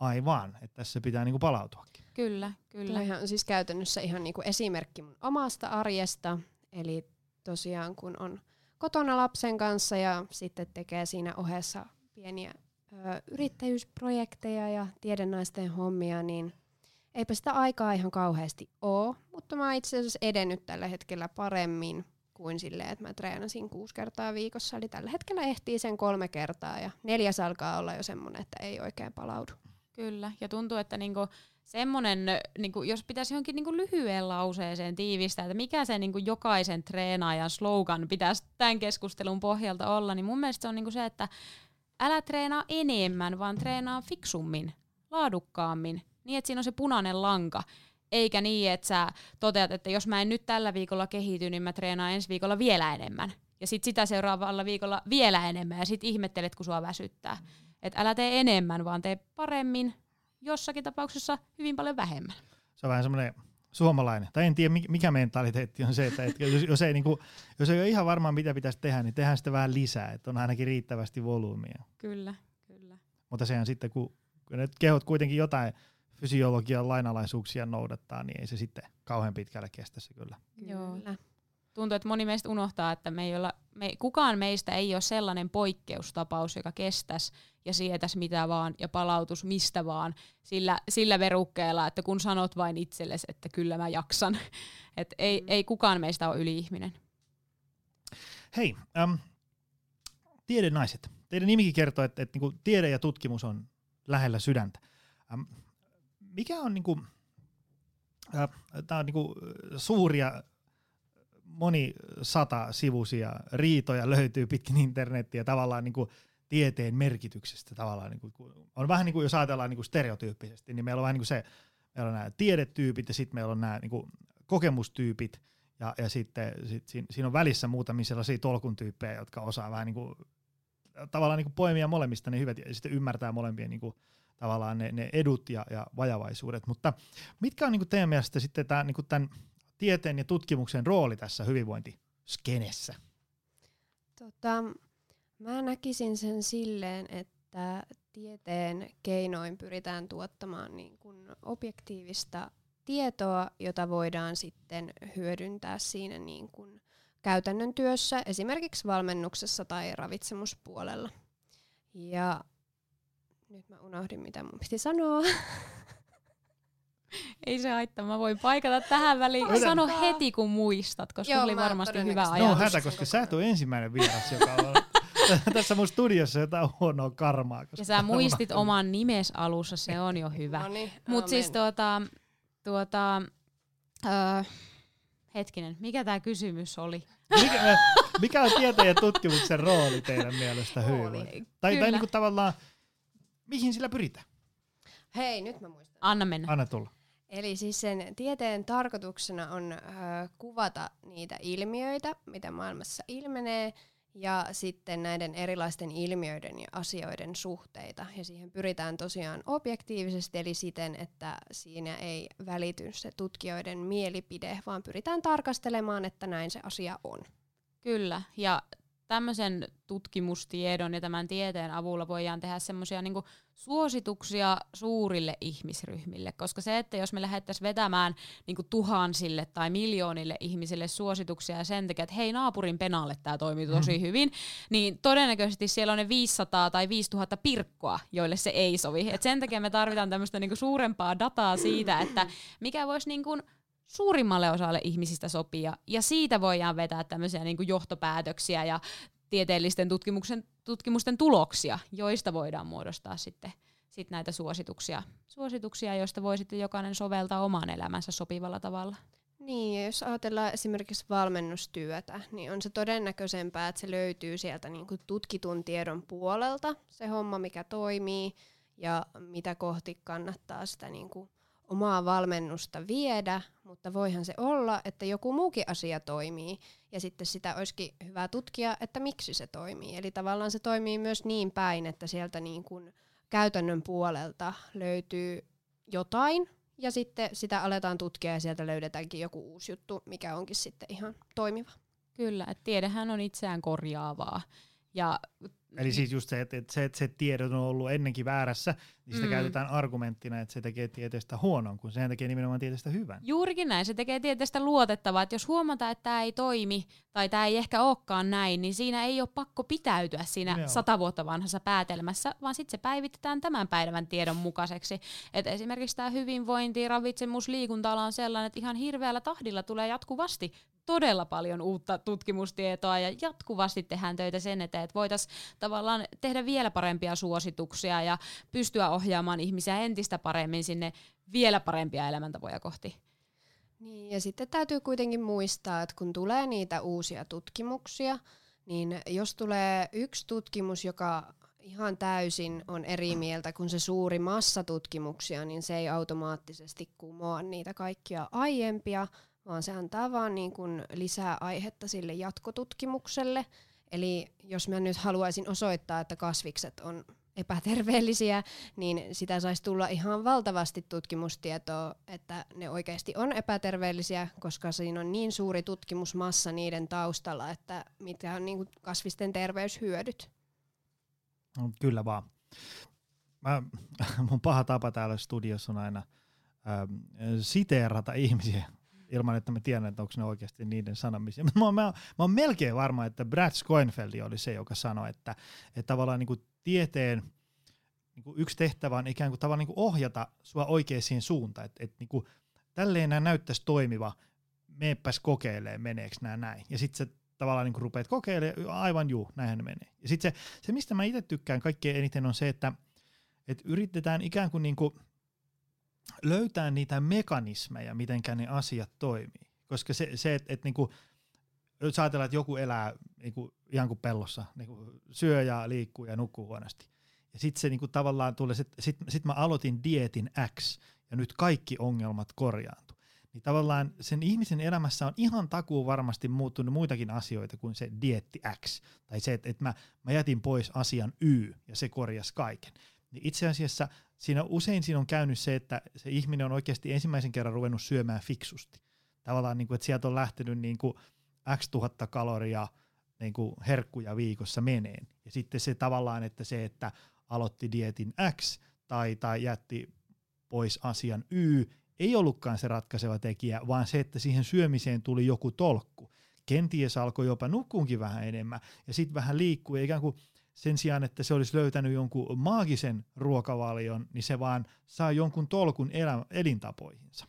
aivan, että tässä pitää niinku palautuakin. Kyllä, kyllä. Toihan on siis käytännössä ihan niinku esimerkki mun omasta arjesta. Eli tosiaan kun on kotona lapsen kanssa ja sitten tekee siinä ohessa pieniä ö, yrittäjyysprojekteja ja tiedennaisten hommia, niin eipä sitä aikaa ihan kauheasti ole, mutta mä itse asiassa edennyt tällä hetkellä paremmin kuin silleen, että mä treenasin kuusi kertaa viikossa. Eli tällä hetkellä ehtii sen kolme kertaa ja neljäs alkaa olla jo semmoinen, että ei oikein palaudu. Kyllä, ja tuntuu, että niinku semmoinen, niinku, jos pitäisi johonkin niinku lyhyen lauseeseen tiivistää, että mikä se niinku jokaisen treenaajan slogan pitäisi tämän keskustelun pohjalta olla, niin mun mielestä se on niinku se, että älä treenaa enemmän, vaan treenaa fiksummin, laadukkaammin, niin että siinä on se punainen lanka. Eikä niin, että sä toteat, että jos mä en nyt tällä viikolla kehity, niin mä treenaan ensi viikolla vielä enemmän. Ja sitten sitä seuraavalla viikolla vielä enemmän, ja sitten ihmettelet, kun sua väsyttää. Että älä tee enemmän, vaan tee paremmin, jossakin tapauksessa hyvin paljon vähemmän. Se on vähän semmoinen suomalainen, tai en tiedä mikä mentaliteetti on se, että, että jos, jos, ei, niin kuin, jos ei ole ihan varmaan mitä pitäisi tehdä, niin tehdään sitä vähän lisää, että on ainakin riittävästi volyymia. Kyllä, kyllä. Mutta sehän sitten, kun, kun ne kehot kuitenkin jotain fysiologian lainalaisuuksia noudattaa, niin ei se sitten kauhean pitkälle kestä se kyllä. Joo. Tuntuu, että moni meistä unohtaa, että me ei olla, me, kukaan meistä ei ole sellainen poikkeustapaus, joka kestäisi ja sietäisi mitä vaan ja palautus mistä vaan sillä, sillä verukkeella, että kun sanot vain itsellesi, että kyllä mä jaksan. Et ei, mm. ei kukaan meistä ole yli-ihminen. Hei, äm, naiset. Teidän nimikin kertoo, että, että niinku tiede ja tutkimus on lähellä sydäntä. Äm, mikä on niinku, äh, tää on niinku suuria moni sata sivuisia riitoja löytyy pitkin internettiä tavallaan niinku tieteen merkityksestä tavallaan. Niinku, on vähän niin kuin jos ajatellaan niinku stereotyyppisesti, niin meillä on vähän niin kuin se, meillä on nämä tiedetyypit ja sitten meillä on nämä niinku kokemustyypit ja, ja sitten sit siinä, siinä on välissä muutamia sellaisia tolkun tyyppejä, jotka osaa vähän niinku, tavallaan niinku poimia molemmista ne hyvät ja sitten ymmärtää molempien niinku, tavallaan ne, ne edut ja, ja vajavaisuudet. Mutta mitkä on niinku teidän mielestä sitten tämä niinku tämän tieteen ja tutkimuksen rooli tässä hyvinvointiskenessä? Tota, mä näkisin sen silleen, että tieteen keinoin pyritään tuottamaan niin kuin objektiivista tietoa, jota voidaan sitten hyödyntää siinä niin kuin käytännön työssä, esimerkiksi valmennuksessa tai ravitsemuspuolella. Ja nyt mä unohdin, mitä mun piti sanoa. Ei se haittaa, mä voin paikata tähän väliin. Mitä? Sano heti kun muistat, koska Joo, oli varmasti hyvä ajatus. No hätä, koska sä et ole ensimmäinen vieras, joka on tässä mun studiossa jotain huonoa karmaa. Ja sä muistit oman nimes alussa, se on jo hyvä. No niin, Mut siis tuota, tuota, öö, hetkinen, mikä tämä kysymys oli? Mikä, mikä on tieteen ja tutkimuksen rooli teidän mielestä hyvinvointi? Tai, tai niinku tavallaan, mihin sillä pyritään? Hei, nyt mä muistan. Anna mennä. Anna tulla. Eli siis sen tieteen tarkoituksena on äh, kuvata niitä ilmiöitä, mitä maailmassa ilmenee, ja sitten näiden erilaisten ilmiöiden ja asioiden suhteita. Ja siihen pyritään tosiaan objektiivisesti, eli siten, että siinä ei välity se tutkijoiden mielipide, vaan pyritään tarkastelemaan, että näin se asia on. Kyllä, ja tämmöisen tutkimustiedon ja tämän tieteen avulla voidaan tehdä semmoisia niinku suosituksia suurille ihmisryhmille, koska se, että jos me lähdettäisiin vetämään niinku tuhansille tai miljoonille ihmisille suosituksia ja sen takia, että hei naapurin penalle tämä toimii tosi mm. hyvin, niin todennäköisesti siellä on ne 500 tai 5000 pirkkoa, joille se ei sovi. Et sen takia me tarvitaan tämmöistä niinku suurempaa dataa siitä, että mikä voisi niinku suurimmalle osalle ihmisistä sopia, ja siitä voidaan vetää tämmöisiä niin kuin johtopäätöksiä ja tieteellisten tutkimuksen, tutkimusten tuloksia, joista voidaan muodostaa sitten sit näitä suosituksia, suosituksia, joista voi sitten jokainen soveltaa omaan elämänsä sopivalla tavalla. Niin, ja jos ajatellaan esimerkiksi valmennustyötä, niin on se todennäköisempää, että se löytyy sieltä niin kuin tutkitun tiedon puolelta, se homma, mikä toimii, ja mitä kohti kannattaa sitä niin kuin omaa valmennusta viedä, mutta voihan se olla, että joku muukin asia toimii ja sitten sitä olisikin hyvä tutkia, että miksi se toimii. Eli tavallaan se toimii myös niin päin, että sieltä niin kuin käytännön puolelta löytyy jotain, Ja sitten sitä aletaan tutkia ja sieltä löydetäänkin joku uusi juttu, mikä onkin sitten ihan toimiva. Kyllä, että tiedehän on itseään korjaavaa. Ja Eli siis just se, että, että se, että se tiedot on ollut ennenkin väärässä, niin sitä Mm. käytetään argumenttina, että se tekee tieteestä huonon, kun sehän tekee nimenomaan tieteestä hyvän. Juurikin näin. Se tekee tieteestä luotettavaa, että jos huomataan, että tämä ei toimi tai tämä ei ehkä olekaan näin, niin siinä ei ole pakko pitäytyä siinä Joo. sata vuotta vanhassa päätelmässä, vaan sitten se päivitetään tämän päivän tiedon mukaiseksi. Et esimerkiksi tämä hyvinvointi, ravitsemus, liikunta on sellainen, että ihan hirveällä tahdilla tulee jatkuvasti todella paljon uutta tutkimustietoa ja jatkuvasti tehdään töitä sen eteen, että voitaisiin tavallaan tehdä vielä parempia suosituksia ja pystyä ohjaamaan ihmisiä entistä paremmin sinne vielä parempia elämäntapoja kohti. Niin, ja sitten täytyy kuitenkin muistaa, että kun tulee niitä uusia tutkimuksia, niin jos tulee yksi tutkimus, joka ihan täysin on eri mieltä kuin se suuri massa tutkimuksia, niin se ei automaattisesti kumoa niitä kaikkia aiempia, vaan se antaa vaan niin kuin lisää aihetta sille jatkotutkimukselle. Eli jos mä nyt haluaisin osoittaa, että kasvikset on epäterveellisiä, niin sitä saisi tulla ihan valtavasti tutkimustietoa, että ne oikeasti on epäterveellisiä, koska siinä on niin suuri tutkimusmassa niiden taustalla, että mitkä on niin kasvisten terveyshyödyt. No, kyllä vaan. Mä, mun paha tapa täällä studiossa on aina ähm, siteerata ihmisiä ilman, että mä tiedän, että onko ne oikeasti niiden sanomisia. Mä, oon- mä, oon- mä oon melkein varma, että Brad Schoenfeld oli se, joka sanoi, että, että tavallaan niin kuin tieteen niin kuin yksi tehtävä on ikään kuin tavallaan niin kuin ohjata sua oikeaan suuntaan. Että et niin tälleen nämä näyttäisi toimiva, meepäs kokeilee, meneekö nämä näin. Ja sitten se tavallaan niin kuin rupeat kokeilemaan, aivan juu, näinhän ne menee. Ja sitten se, se, mistä mä itse tykkään kaikkein eniten on se, että, että yritetään ikään kuin, niin kuin löytää niitä mekanismeja, miten ne asiat toimii. Koska se, se että, että niin kuin, jos ajatellaan, että joku elää niin kuin, ihan kuin pellossa, niin kuin syö ja liikkuu ja nukkuu huonosti. Ja sitten se niin kuin, tavallaan tulee, sitten sit, sit mä aloitin dietin X ja nyt kaikki ongelmat korjaantu. Niin tavallaan sen ihmisen elämässä on ihan takuu varmasti muuttunut muitakin asioita kuin se dietti X. Tai se, että, että mä, mä jätin pois asian Y ja se korjasi kaiken. Niin itse asiassa siinä usein siinä on käynyt se, että se ihminen on oikeasti ensimmäisen kerran ruvennut syömään fiksusti. Tavallaan, niin kuin, että sieltä on lähtenyt niin kuin X tuhatta kaloria niin kuin herkkuja viikossa meneen. Ja sitten se tavallaan, että se, että aloitti dietin X tai, tai jätti pois asian Y, ei ollutkaan se ratkaiseva tekijä, vaan se, että siihen syömiseen tuli joku tolkku. Kenties alkoi jopa nukkuunkin vähän enemmän ja sitten vähän liikkuu ja ikään kuin sen sijaan, että se olisi löytänyt jonkun maagisen ruokavalion, niin se vaan saa jonkun tolkun elä, elintapoihinsa.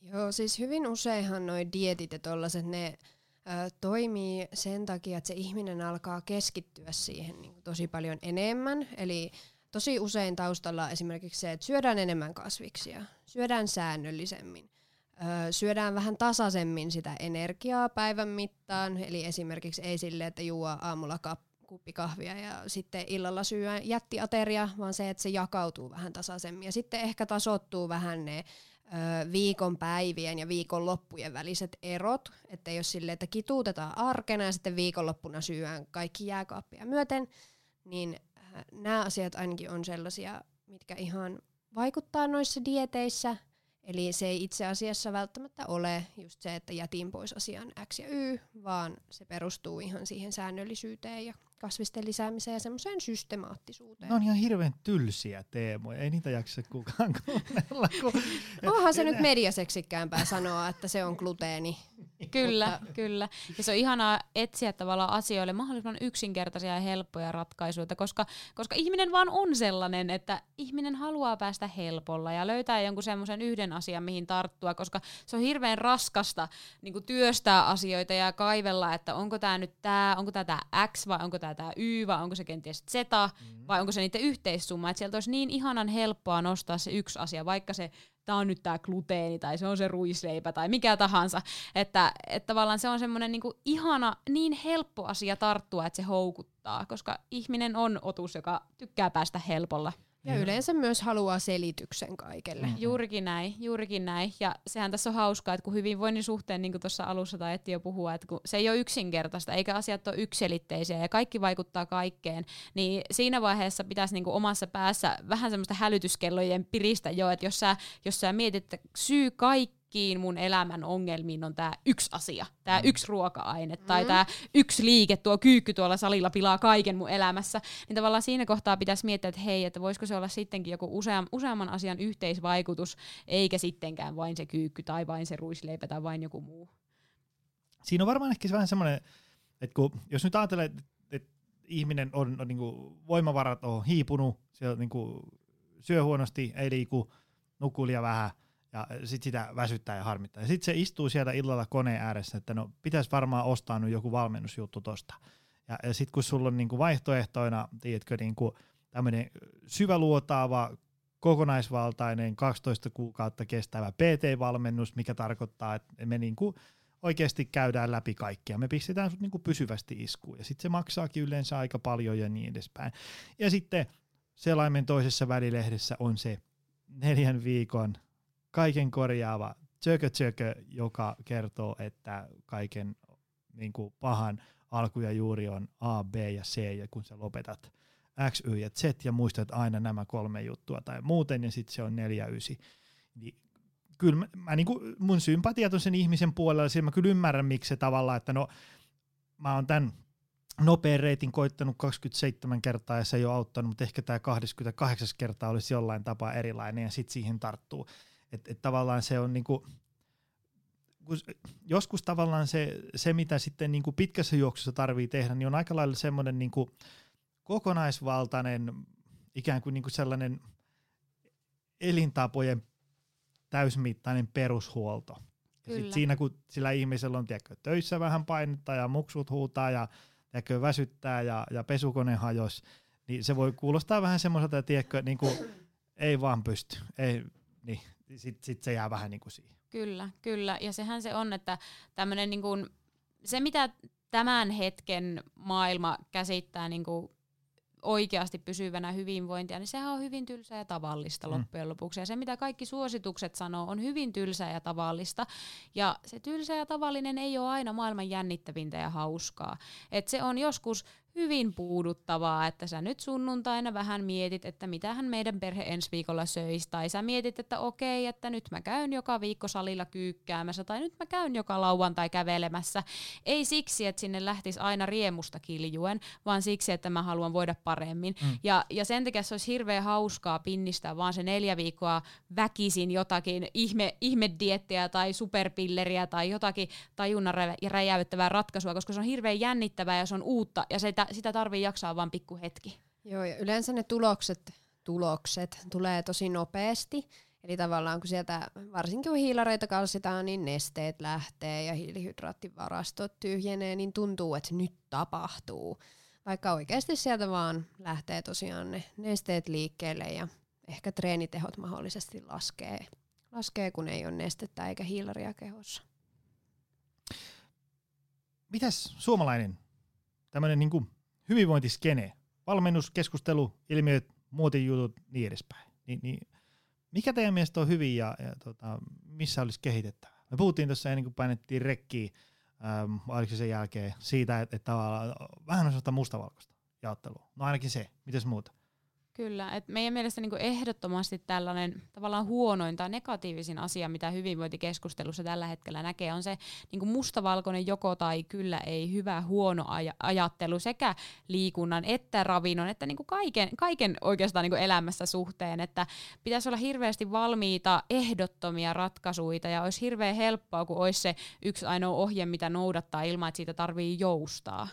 Joo, siis hyvin useinhan noi dietit ja tollaset, ne ö, toimii sen takia, että se ihminen alkaa keskittyä siihen niin tosi paljon enemmän. Eli tosi usein taustalla esimerkiksi se, että syödään enemmän kasviksia, syödään säännöllisemmin, ö, syödään vähän tasaisemmin sitä energiaa päivän mittaan. Eli esimerkiksi ei sille, että juo aamulla kap- kuppi kahvia ja sitten illalla syö jättiateria, vaan se, että se jakautuu vähän tasaisemmin. Ja sitten ehkä tasottuu vähän ne ö, viikon päivien ja viikon loppujen väliset erot, että jos sille, että kituutetaan arkena ja sitten viikonloppuna syödään kaikki jääkaappia myöten, niin nämä asiat ainakin on sellaisia, mitkä ihan vaikuttaa noissa dieteissä, eli se ei itse asiassa välttämättä ole just se, että jätin pois asian X ja Y, vaan se perustuu ihan siihen säännöllisyyteen ja kasvisten lisäämiseen ja semmoiseen systemaattisuuteen. Ne on ihan hirveän tylsiä teemoja, ei niitä jaksa kukaan kuunnella. Kun, Onhan se nyt mediaseksikkäämpää sanoa, että se on gluteeni. Kyllä, kyllä. Ja se on ihanaa etsiä tavallaan asioille mahdollisimman yksinkertaisia ja helppoja ratkaisuja, koska, koska ihminen vaan on sellainen, että ihminen haluaa päästä helpolla ja löytää jonkun semmoisen yhden asian, mihin tarttua, koska se on hirveän raskasta niin työstää asioita ja kaivella, että onko tämä nyt tämä, onko tämä X vai onko tämä tämä Y vai onko se kenties Z Mm. vai onko se niiden yhteissumma, että sieltä olisi niin ihanan helppoa nostaa se yksi asia, vaikka se tämä on nyt tämä gluteeni tai se on se ruisleipä tai mikä tahansa. Että, että tavallaan se on semmoinen niinku ihana, niin helppo asia tarttua, että se houkuttaa, koska ihminen on otus, joka tykkää päästä helpolla. Ja yleensä myös haluaa selityksen kaikelle. Mm. Juurikin näin, juurikin näin. Ja sehän tässä on hauskaa, että kun hyvinvoinnin suhteen, niin kuin tuossa alussa taidettiin jo puhua, että kun se ei ole yksinkertaista, eikä asiat ole yksilitteisiä ja kaikki vaikuttaa kaikkeen, niin siinä vaiheessa pitäisi niin kuin omassa päässä vähän semmoista hälytyskellojen piristä jo, että jos sä, jos sä mietit, että syy kaikkiin mun elämän ongelmiin on tämä yksi asia, tämä Mm. yksi ruoka-aine tai Mm. tämä yksi liike, tuo kyykky tuolla salilla pilaa kaiken mun elämässä, niin tavallaan siinä kohtaa pitäisi miettiä, että hei, että voisiko se olla sittenkin joku useam, useamman asian yhteisvaikutus, eikä sittenkään vain se kyykky tai vain se ruisleipä tai vain joku muu. Siinä on varmaan ehkä se vähän semmoinen, että kun, jos nyt ajattelee, että, että ihminen on, on niinku, voimavarat on hiipunut, se on niinku, syö huonosti, ei liiku, nukkuu liian vähän, ja sitten sitä väsyttää ja harmittaa. Ja sitten se istuu sieltä illalla koneen ääressä, että no pitäisi varmaan ostaa nyt joku valmennusjuttu tosta. Ja, ja sitten kun sulla on niinku vaihtoehtoina, tiedätkö, niinku tämmöinen syväluotaava, kokonaisvaltainen 12 kuukautta kestävä PT-valmennus, mikä tarkoittaa, että me niinku oikeasti käydään läpi kaikkea. Me pistetään sut niinku pysyvästi iskuun ja sitten se maksaakin yleensä aika paljon ja niin edespäin. Ja sitten selaimen toisessa välilehdessä on se neljän viikon kaiken korjaava tjökö tjökö, joka kertoo, että kaiken niin kuin pahan alku ja juuri on A, B ja C, ja kun sä lopetat X, Y ja Z ja muistat aina nämä kolme juttua tai muuten, ja sitten se on neljä, ysi. Niin kyllä mä, mä niin kuin, mun sympatiat on sen ihmisen puolella, siinä mä kyllä ymmärrän, miksi se tavallaan, että no mä oon tämän nopean reitin koittanut 27 kertaa ja se ei ole auttanut, mutta ehkä tämä 28 kertaa olisi jollain tapaa erilainen ja sitten siihen tarttuu. Että et tavallaan se on niinku, kun s- joskus tavallaan se, se mitä sitten niinku pitkässä juoksussa tarvii tehdä, niin on aika lailla semmoinen niinku kokonaisvaltainen ikään kuin niinku sellainen elintapojen täysmittainen perushuolto. Ja sit siinä kun sillä ihmisellä on tiedätkö, töissä vähän painetta ja muksut huutaa ja tiedätkö, väsyttää ja, ja pesukone hajos, niin se voi kuulostaa vähän semmoiselta, että tiedätkö, niin kuin, ei vaan pysty. Ei, niin, sitten sit se jää vähän niin kuin siihen. Kyllä, kyllä. Ja sehän se on, että tämmönen niin kuin, se mitä tämän hetken maailma käsittää niin kuin oikeasti pysyvänä hyvinvointia, niin sehän on hyvin tylsää ja tavallista mm. loppujen lopuksi. Ja se, mitä kaikki suositukset sanoo, on hyvin tylsää ja tavallista. Ja se tylsä ja tavallinen ei ole aina maailman jännittävintä ja hauskaa. Et se on joskus hyvin puuduttavaa, että sä nyt sunnuntaina vähän mietit, että mitähän meidän perhe ensi viikolla söisi, tai sä mietit, että okei, että nyt mä käyn joka viikko salilla kyykkäämässä, tai nyt mä käyn joka lauantai kävelemässä. Ei siksi, että sinne lähtisi aina riemusta kiljuen, vaan siksi, että mä haluan voida paremmin. Mm. Ja, ja sen takia se olisi hirveän hauskaa pinnistää vaan se neljä viikkoa väkisin jotakin ihme, ihmediettiä tai superpilleriä tai jotakin tajunnan rä- räjäyttävää ratkaisua, koska se on hirveän jännittävää ja se on uutta ja sitä, sitä tarvii jaksaa vain pikku hetki. Joo, ja yleensä ne tulokset, tulokset tulee tosi nopeasti. Eli tavallaan kun sieltä, varsinkin kun hiilareita kalsitaan, niin nesteet lähtee ja hiilihydraattivarastot tyhjenee, niin tuntuu, että nyt tapahtuu. Vaikka oikeasti sieltä vaan lähtee tosiaan ne nesteet liikkeelle ja ehkä treenitehot mahdollisesti laskee, laskee kun ei ole nestettä eikä hiilaria kehossa. Mitäs suomalainen tämmöinen niin kuin hyvinvointiskene, valmennus, keskustelu, ilmiöt, muotijutut, niin edespäin. Niin, niin, mikä teidän mielestä on hyvin ja, ja tota, missä olisi kehitettävää? Me puhuttiin tuossa ennen kuin painettiin rekkiä, ähm, oliko se sen jälkeen, siitä, että, että vähän on sellaista mustavalkoista jaottelua. No ainakin se. Mitäs muuta? Kyllä, että meidän mielestä niin ehdottomasti tällainen tavallaan huonoin tai negatiivisin asia, mitä hyvinvointikeskustelussa tällä hetkellä näkee, on se niin mustavalkoinen joko tai kyllä ei, hyvä huono aj- ajattelu sekä liikunnan että ravinnon, että niin kaiken, kaiken oikeastaan niin elämässä suhteen, että pitäisi olla hirveästi valmiita ehdottomia ratkaisuja ja olisi hirveän helppoa, kun olisi se yksi ainoa ohje, mitä noudattaa ilman, että siitä tarvii joustaa.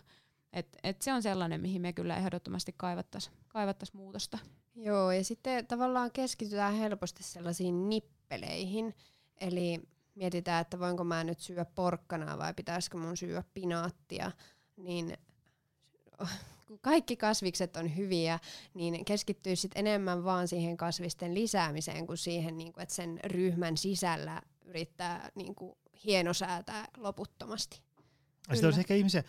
Et, et se on sellainen, mihin me kyllä ehdottomasti kaivattaisiin kaivattais muutosta. Joo, ja sitten tavallaan keskitytään helposti sellaisiin nippeleihin. Eli mietitään, että voinko mä nyt syödä porkkanaa vai pitäisikö mun syödä pinaattia. Niin kun kaikki kasvikset on hyviä, niin keskittyy sit enemmän vaan siihen kasvisten lisäämiseen kuin siihen, niin kuin, että sen ryhmän sisällä yrittää niin kuin, hienosäätää loputtomasti. Ja sitten olisi ehkä ihmisiä,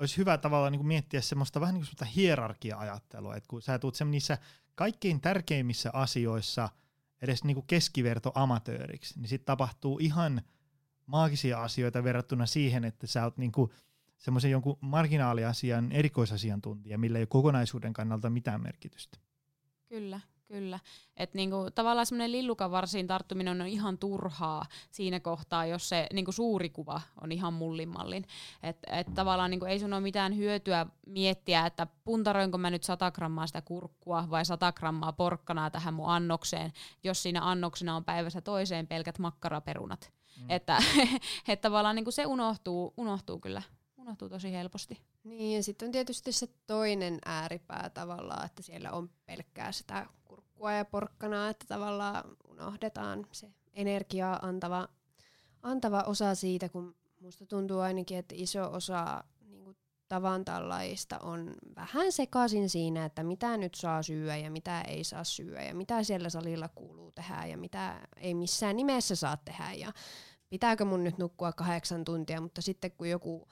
olisi hyvä tavallaan niin kuin miettiä semmoista vähän niin kuin hierarkia-ajattelua, että kun sä tuut niissä kaikkein tärkeimmissä asioissa edes niin kuin keskiverto amatööriksi, niin sitten tapahtuu ihan maagisia asioita verrattuna siihen, että sä oot niin semmoisen jonkun marginaaliasian erikoisasiantuntija, millä ei ole kokonaisuuden kannalta mitään merkitystä. Kyllä, Kyllä. Että niinku, tavallaan semmoinen lillukan varsiin tarttuminen on ihan turhaa siinä kohtaa, jos se niinku, suuri kuva on ihan mullimallin. Että et tavallaan niinku, ei sun ole mitään hyötyä miettiä, että puntaroinko mä nyt 100 grammaa sitä kurkkua vai 100 grammaa porkkanaa tähän mun annokseen, jos siinä annoksena on päivässä toiseen pelkät makkaraperunat. Mm. Että et tavallaan niinku, se unohtuu, unohtuu kyllä unohtuu tosi helposti. Niin, ja sitten on tietysti se toinen ääripää tavallaan, että siellä on pelkkää sitä kurkkua ja porkkanaa, että tavallaan unohdetaan se energiaa antava, antava osa siitä, kun musta tuntuu ainakin, että iso osa niin tavan tällaista on vähän sekaisin siinä, että mitä nyt saa syödä ja mitä ei saa syödä ja mitä siellä salilla kuuluu tehdä ja mitä ei missään nimessä saa tehdä. Ja pitääkö mun nyt nukkua kahdeksan tuntia, mutta sitten kun joku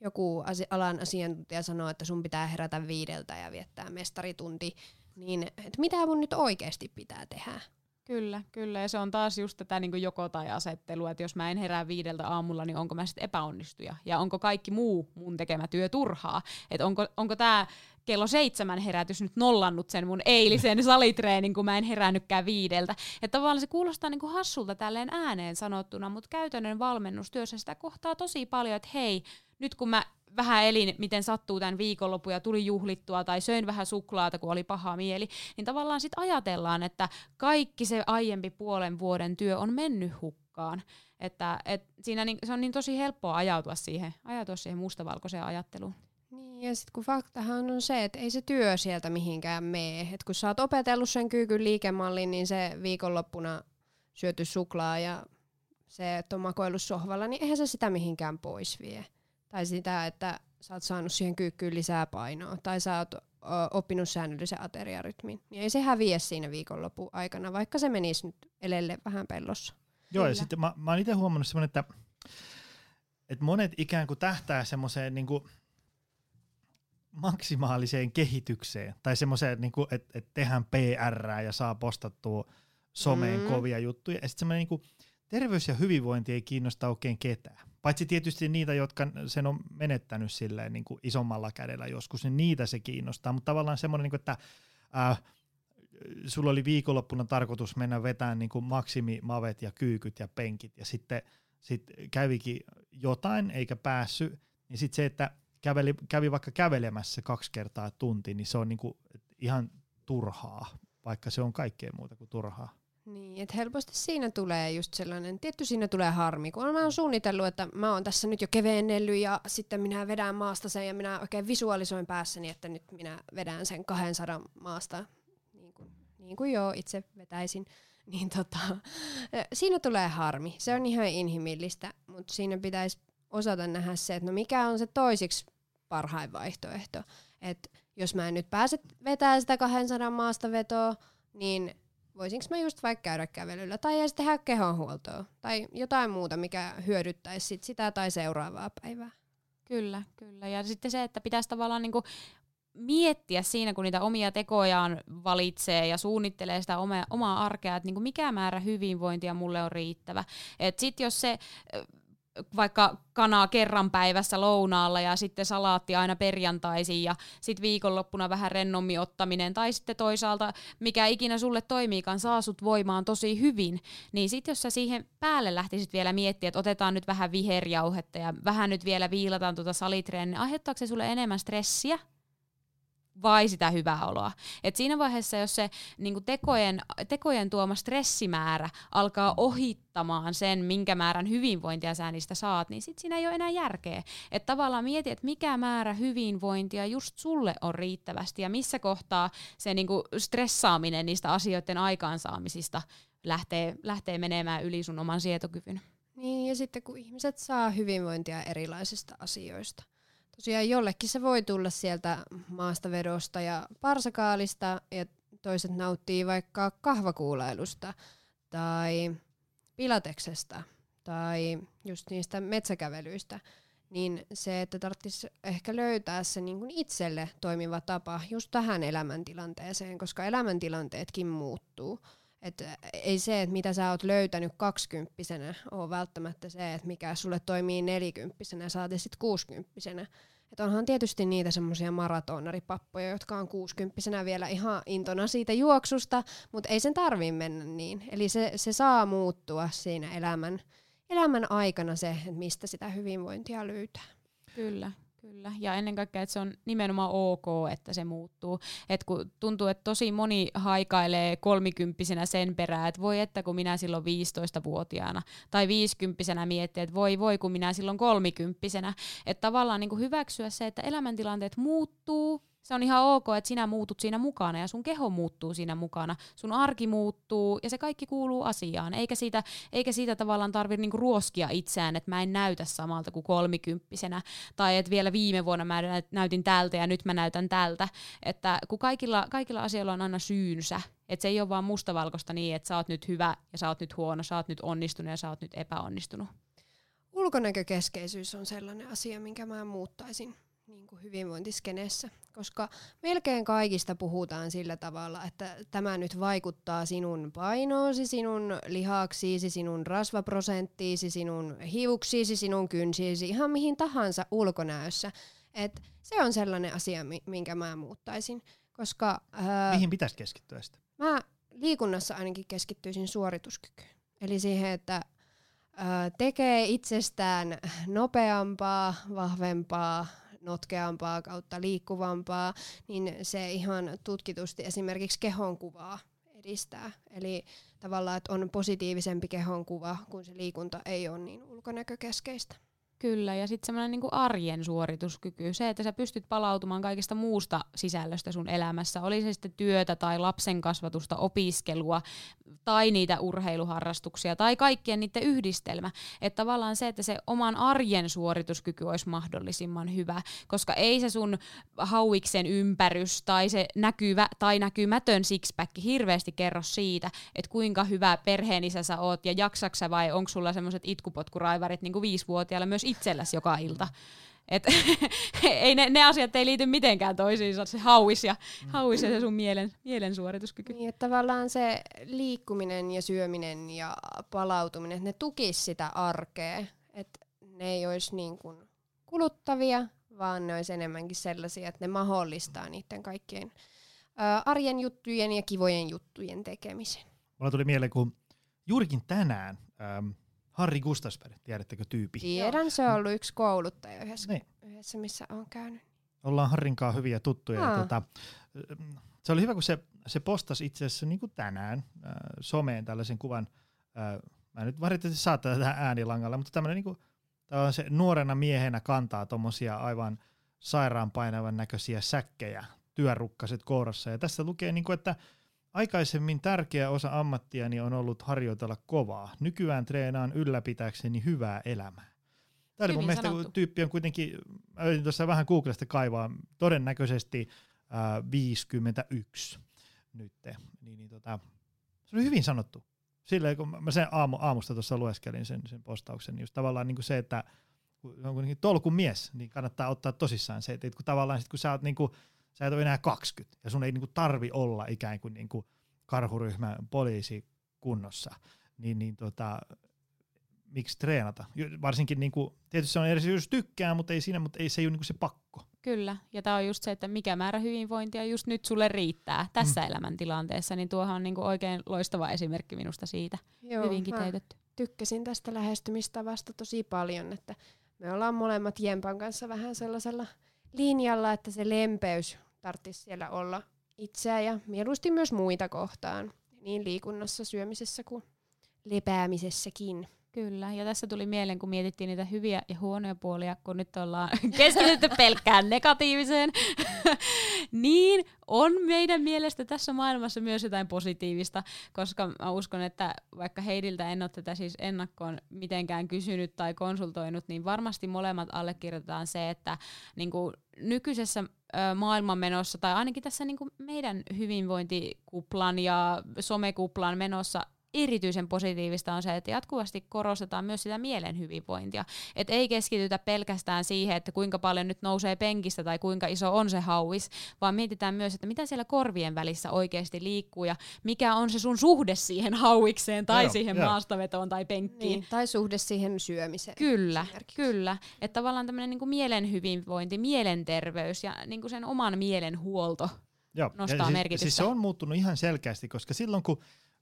joku alan asiantuntija sanoo, että sun pitää herätä viideltä ja viettää mestaritunti, niin että mitä mun nyt oikeasti pitää tehdä? Kyllä, kyllä. Ja se on taas just tätä niin joko tai asettelua, että jos mä en herää viideltä aamulla, niin onko mä sitten epäonnistuja? Ja onko kaikki muu mun tekemä työ turhaa? Että onko, onko tämä kello seitsemän herätys nyt nollannut sen mun eilisen salitreenin, kun mä en herännytkään viideltä. Että tavallaan se kuulostaa niin kuin hassulta tälleen ääneen sanottuna, mutta käytännön valmennustyössä sitä kohtaa tosi paljon, että hei, nyt kun mä vähän elin, miten sattuu tämän viikonlopun ja tuli juhlittua tai söin vähän suklaata, kun oli paha mieli, niin tavallaan sitten ajatellaan, että kaikki se aiempi puolen vuoden työ on mennyt hukkaan. Että et siinä niin, se on niin tosi helppoa ajautua siihen, ajautua siihen mustavalkoiseen ajatteluun. Niin, ja sitten kun faktahan on se, että ei se työ sieltä mihinkään mene. Et kun sä oot opetellut sen kyykyn liikemallin, niin se viikonloppuna syöty suklaa ja se, että on makoillut sohvalla, niin eihän se sitä mihinkään pois vie. Tai sitä, että sä oot saanut siihen kyykkyyn lisää painoa. Tai sä oot oppinut säännöllisen ateriarytmin. Niin ei se häviä siinä viikonlopun aikana, vaikka se menisi nyt elelle vähän pellossa. Joo, Kyllä. ja sitten mä, mä oon itse huomannut semmoinen, että, että monet ikään kuin tähtää semmoiseen niin kuin maksimaaliseen kehitykseen. Tai semmoiseen, niin kuin, että, että tehdään PR ja saa postattua someen mm. kovia juttuja. Ja sitten semmoinen niin kuin, terveys ja hyvinvointi ei kiinnosta oikein ketään. Paitsi tietysti niitä, jotka sen on menettänyt silleen niin kuin isommalla kädellä joskus, niin niitä se kiinnostaa. Mutta tavallaan semmoinen, niin kuin, että äh, sulla oli viikonloppuna tarkoitus mennä vetämään niin kuin maksimimavet ja kyykyt ja penkit, ja sitten sit kävikin jotain eikä päässyt, niin sitten se, että käveli, kävi vaikka kävelemässä kaksi kertaa tunti, niin se on niin kuin ihan turhaa, vaikka se on kaikkea muuta kuin turhaa. Niin, että helposti siinä tulee just sellainen, tietty siinä tulee harmi, kun mä oon suunnitellut, että mä oon tässä nyt jo kevennellyt ja sitten minä vedän maasta sen ja minä oikein visualisoin päässäni, että nyt minä vedän sen 200 maasta, niin kuin, niin kuin joo, itse vetäisin. Niin tota, siinä tulee harmi. Se on ihan inhimillistä, mutta siinä pitäisi osata nähdä se, että no mikä on se toisiksi parhain vaihtoehto. Että jos mä en nyt pääse vetämään sitä 200 maasta vetoa, niin voisinko mä just vaikka käydä kävelyllä tai edes tehdä kehonhuoltoa tai jotain muuta, mikä hyödyttäisi sit sitä tai seuraavaa päivää. Kyllä, kyllä. Ja sitten se, että pitäisi tavallaan niinku miettiä siinä, kun niitä omia tekojaan valitsee ja suunnittelee sitä omaa, omaa arkea, että niinku mikä määrä hyvinvointia mulle on riittävä. Sitten jos se vaikka kanaa kerran päivässä lounaalla ja sitten salaatti aina perjantaisin ja sitten viikonloppuna vähän rennommin ottaminen tai sitten toisaalta mikä ikinä sulle toimiikaan saa sut voimaan tosi hyvin, niin sitten jos sä siihen päälle lähtisit vielä miettiä, että otetaan nyt vähän viherjauhetta ja vähän nyt vielä viilataan tuota salitreeniä, niin aiheuttaako se sulle enemmän stressiä vai sitä hyvää oloa. Et siinä vaiheessa, jos se niin tekojen, tekojen tuoma stressimäärä alkaa ohittamaan sen, minkä määrän hyvinvointia sä niistä saat, niin sit siinä ei ole enää järkeä. Et tavallaan mieti, että mikä määrä hyvinvointia just sulle on riittävästi ja missä kohtaa se niin stressaaminen niistä asioiden aikaansaamisista lähtee, lähtee menemään yli sun oman sietokyvyn. Niin, ja sitten kun ihmiset saa hyvinvointia erilaisista asioista – tosiaan jollekin se voi tulla sieltä maastavedosta ja parsakaalista ja toiset nauttii vaikka kahvakuulailusta tai pilateksesta tai just niistä metsäkävelyistä. niin se, että tarvitsisi ehkä löytää se niin kuin itselle toimiva tapa just tähän elämäntilanteeseen, koska elämäntilanteetkin muuttuu. Et ei se, että mitä sä oot löytänyt kaksikymppisenä, ole välttämättä se, että mikä sulle toimii nelikymppisenä, saati sitten kuusikymppisenä. Et onhan tietysti niitä semmoisia maratonaripappoja, jotka on kuusikymppisenä vielä ihan intona siitä juoksusta, mutta ei sen tarvii mennä niin. Eli se, se saa muuttua siinä elämän, elämän aikana se, että mistä sitä hyvinvointia löytää. Kyllä. Kyllä, ja ennen kaikkea, että se on nimenomaan ok, että se muuttuu. Et kun tuntuu, että tosi moni haikailee kolmikymppisenä sen perään, että voi että kun minä silloin 15-vuotiaana, tai viisikymppisenä miettii, että voi voi kun minä silloin kolmikymppisenä. Että tavallaan niin kuin hyväksyä se, että elämäntilanteet muuttuu, se on ihan ok, että sinä muutut siinä mukana ja sun keho muuttuu siinä mukana, sun arki muuttuu ja se kaikki kuuluu asiaan, eikä siitä, eikä siitä tavallaan tarvitse niinku ruoskia itseään, että mä en näytä samalta kuin kolmikymppisenä. Tai että vielä viime vuonna mä näytin tältä ja nyt mä näytän tältä, että kun kaikilla, kaikilla asioilla on aina syynsä, että se ei ole vaan mustavalkoista niin, että sä oot nyt hyvä ja sä oot nyt huono, sä oot nyt onnistunut ja sä oot nyt epäonnistunut. Ulkonäkökeskeisyys on sellainen asia, minkä mä muuttaisin niin kuin hyvinvointiskeneessä, koska melkein kaikista puhutaan sillä tavalla, että tämä nyt vaikuttaa sinun painoosi, sinun lihaksiisi, sinun rasvaprosenttiisi, sinun hiuksiisi, sinun kynsiisi, ihan mihin tahansa ulkonäössä. Et se on sellainen asia, minkä mä muuttaisin. Koska, ää, mihin pitäisi keskittyä sitten? Mä liikunnassa ainakin keskittyisin suorituskykyyn. Eli siihen, että ää, tekee itsestään nopeampaa, vahvempaa, notkeampaa kautta liikkuvampaa, niin se ihan tutkitusti esimerkiksi kehonkuvaa edistää. Eli tavallaan, että on positiivisempi kehonkuva, kun se liikunta ei ole niin ulkonäkökeskeistä. Kyllä, ja sitten semmoinen niinku arjen suorituskyky, se, että sä pystyt palautumaan kaikesta muusta sisällöstä sun elämässä, oli se sitten työtä tai lapsen kasvatusta, opiskelua tai niitä urheiluharrastuksia tai kaikkien niiden yhdistelmä. Että tavallaan se, että se oman arjen suorituskyky olisi mahdollisimman hyvä, koska ei se sun hauiksen ympärys tai se näkyvä tai näkymätön sixpack hirveästi kerro siitä, että kuinka hyvä perheenisä sä oot ja jaksaksa vai onko sulla semmoiset itkupotkuraivarit niin kuin viisivuotiailla myös itselläsi joka ilta. Et, ei ne, ne asiat ei liity mitenkään toisiinsa, se hauis ja, mm. hauis ja se sun mielen, mielen suorituskyky. Niin, että tavallaan se liikkuminen ja syöminen ja palautuminen, ne tukis sitä arkea, että ne ei olisi niin kuin kuluttavia, vaan ne olisi enemmänkin sellaisia, että ne mahdollistaa niiden kaikkien ää, arjen juttujen ja kivojen juttujen tekemisen. Mulla tuli mieleen, kun juurikin tänään ähm, Harri Gustasberg, tiedättekö tyypi? Tiedän, se on ollut yksi kouluttaja yhdessä, niin. yhdessä missä on käynyt. Ollaan Harrinkaan hyviä tuttuja. Ja tota, se oli hyvä, kun se, se postasi itse asiassa niin kuin tänään äh, someen tällaisen kuvan. Äh, mä nyt valitettavasti saattaa tätä äänilangalla, mutta tämmöinen niin kuin, se nuorena miehenä kantaa tuommoisia aivan sairaanpainavan näköisiä säkkejä, työrukkaset kourassa. Ja tässä lukee, niin kuin, että Aikaisemmin tärkeä osa ammattiani on ollut harjoitella kovaa. Nykyään treenaan ylläpitääkseni hyvää elämää. Tämä oli mun mielestä, kun tyyppi on kuitenkin, mä yritin tuossa vähän Googlesta kaivaa, todennäköisesti äh, 51 nyt. Niin, niin tota, se oli hyvin sanottu. Silleen, kun mä sen aamu, aamusta tuossa lueskelin sen, sen postauksen, niin just tavallaan niin kuin se, että kun on kuitenkin tolkun mies, niin kannattaa ottaa tosissaan se, että kun tavallaan sit, kun sä oot niin kuin, sä et ole enää 20 ja sun ei niinku tarvi olla ikään kuin niinku karhuryhmän poliisi kunnossa, niin, niin tota, miksi treenata? Varsinkin niinku, tietysti se on eri jos tykkää, mutta ei siinä, mutta ei se ole niinku se pakko. Kyllä, ja tämä on just se, että mikä määrä hyvinvointia just nyt sulle riittää tässä mm. elämäntilanteessa, niin tuohan on niinku oikein loistava esimerkki minusta siitä. Joo, Hyvin kiteytetty. Tykkäsin tästä lähestymistavasta tosi paljon, että me ollaan molemmat Jempan kanssa vähän sellaisella linjalla, että se lempeys tarvitsisi siellä olla itseä ja mieluusti myös muita kohtaan, niin liikunnassa, syömisessä kuin lepäämisessäkin. Kyllä, ja tässä tuli mieleen, kun mietittiin niitä hyviä ja huonoja puolia, kun nyt ollaan keskitytty pelkkään negatiiviseen, niin on meidän mielestä tässä maailmassa myös jotain positiivista, koska mä uskon, että vaikka Heidiltä en ole tätä siis ennakkoon mitenkään kysynyt tai konsultoinut, niin varmasti molemmat allekirjoitetaan se, että niin kuin nykyisessä maailmanmenossa, tai ainakin tässä niin kuin meidän hyvinvointikuplan ja somekuplan menossa, erityisen positiivista on se, että jatkuvasti korostetaan myös sitä mielen hyvinvointia. Että ei keskitytä pelkästään siihen, että kuinka paljon nyt nousee penkistä tai kuinka iso on se hauis, vaan mietitään myös, että mitä siellä korvien välissä oikeasti liikkuu ja mikä on se sun suhde siihen hauikseen tai joo, siihen joo. maastavetoon tai penkkiin. Niin, tai suhde siihen syömiseen. Kyllä, kyllä. Että tavallaan tämmöinen niin mielen hyvinvointi, mielenterveys ja niin kuin sen oman mielen huolto Joo. nostaa siis, merkitystä. Siis se on muuttunut ihan selkeästi, koska silloin kun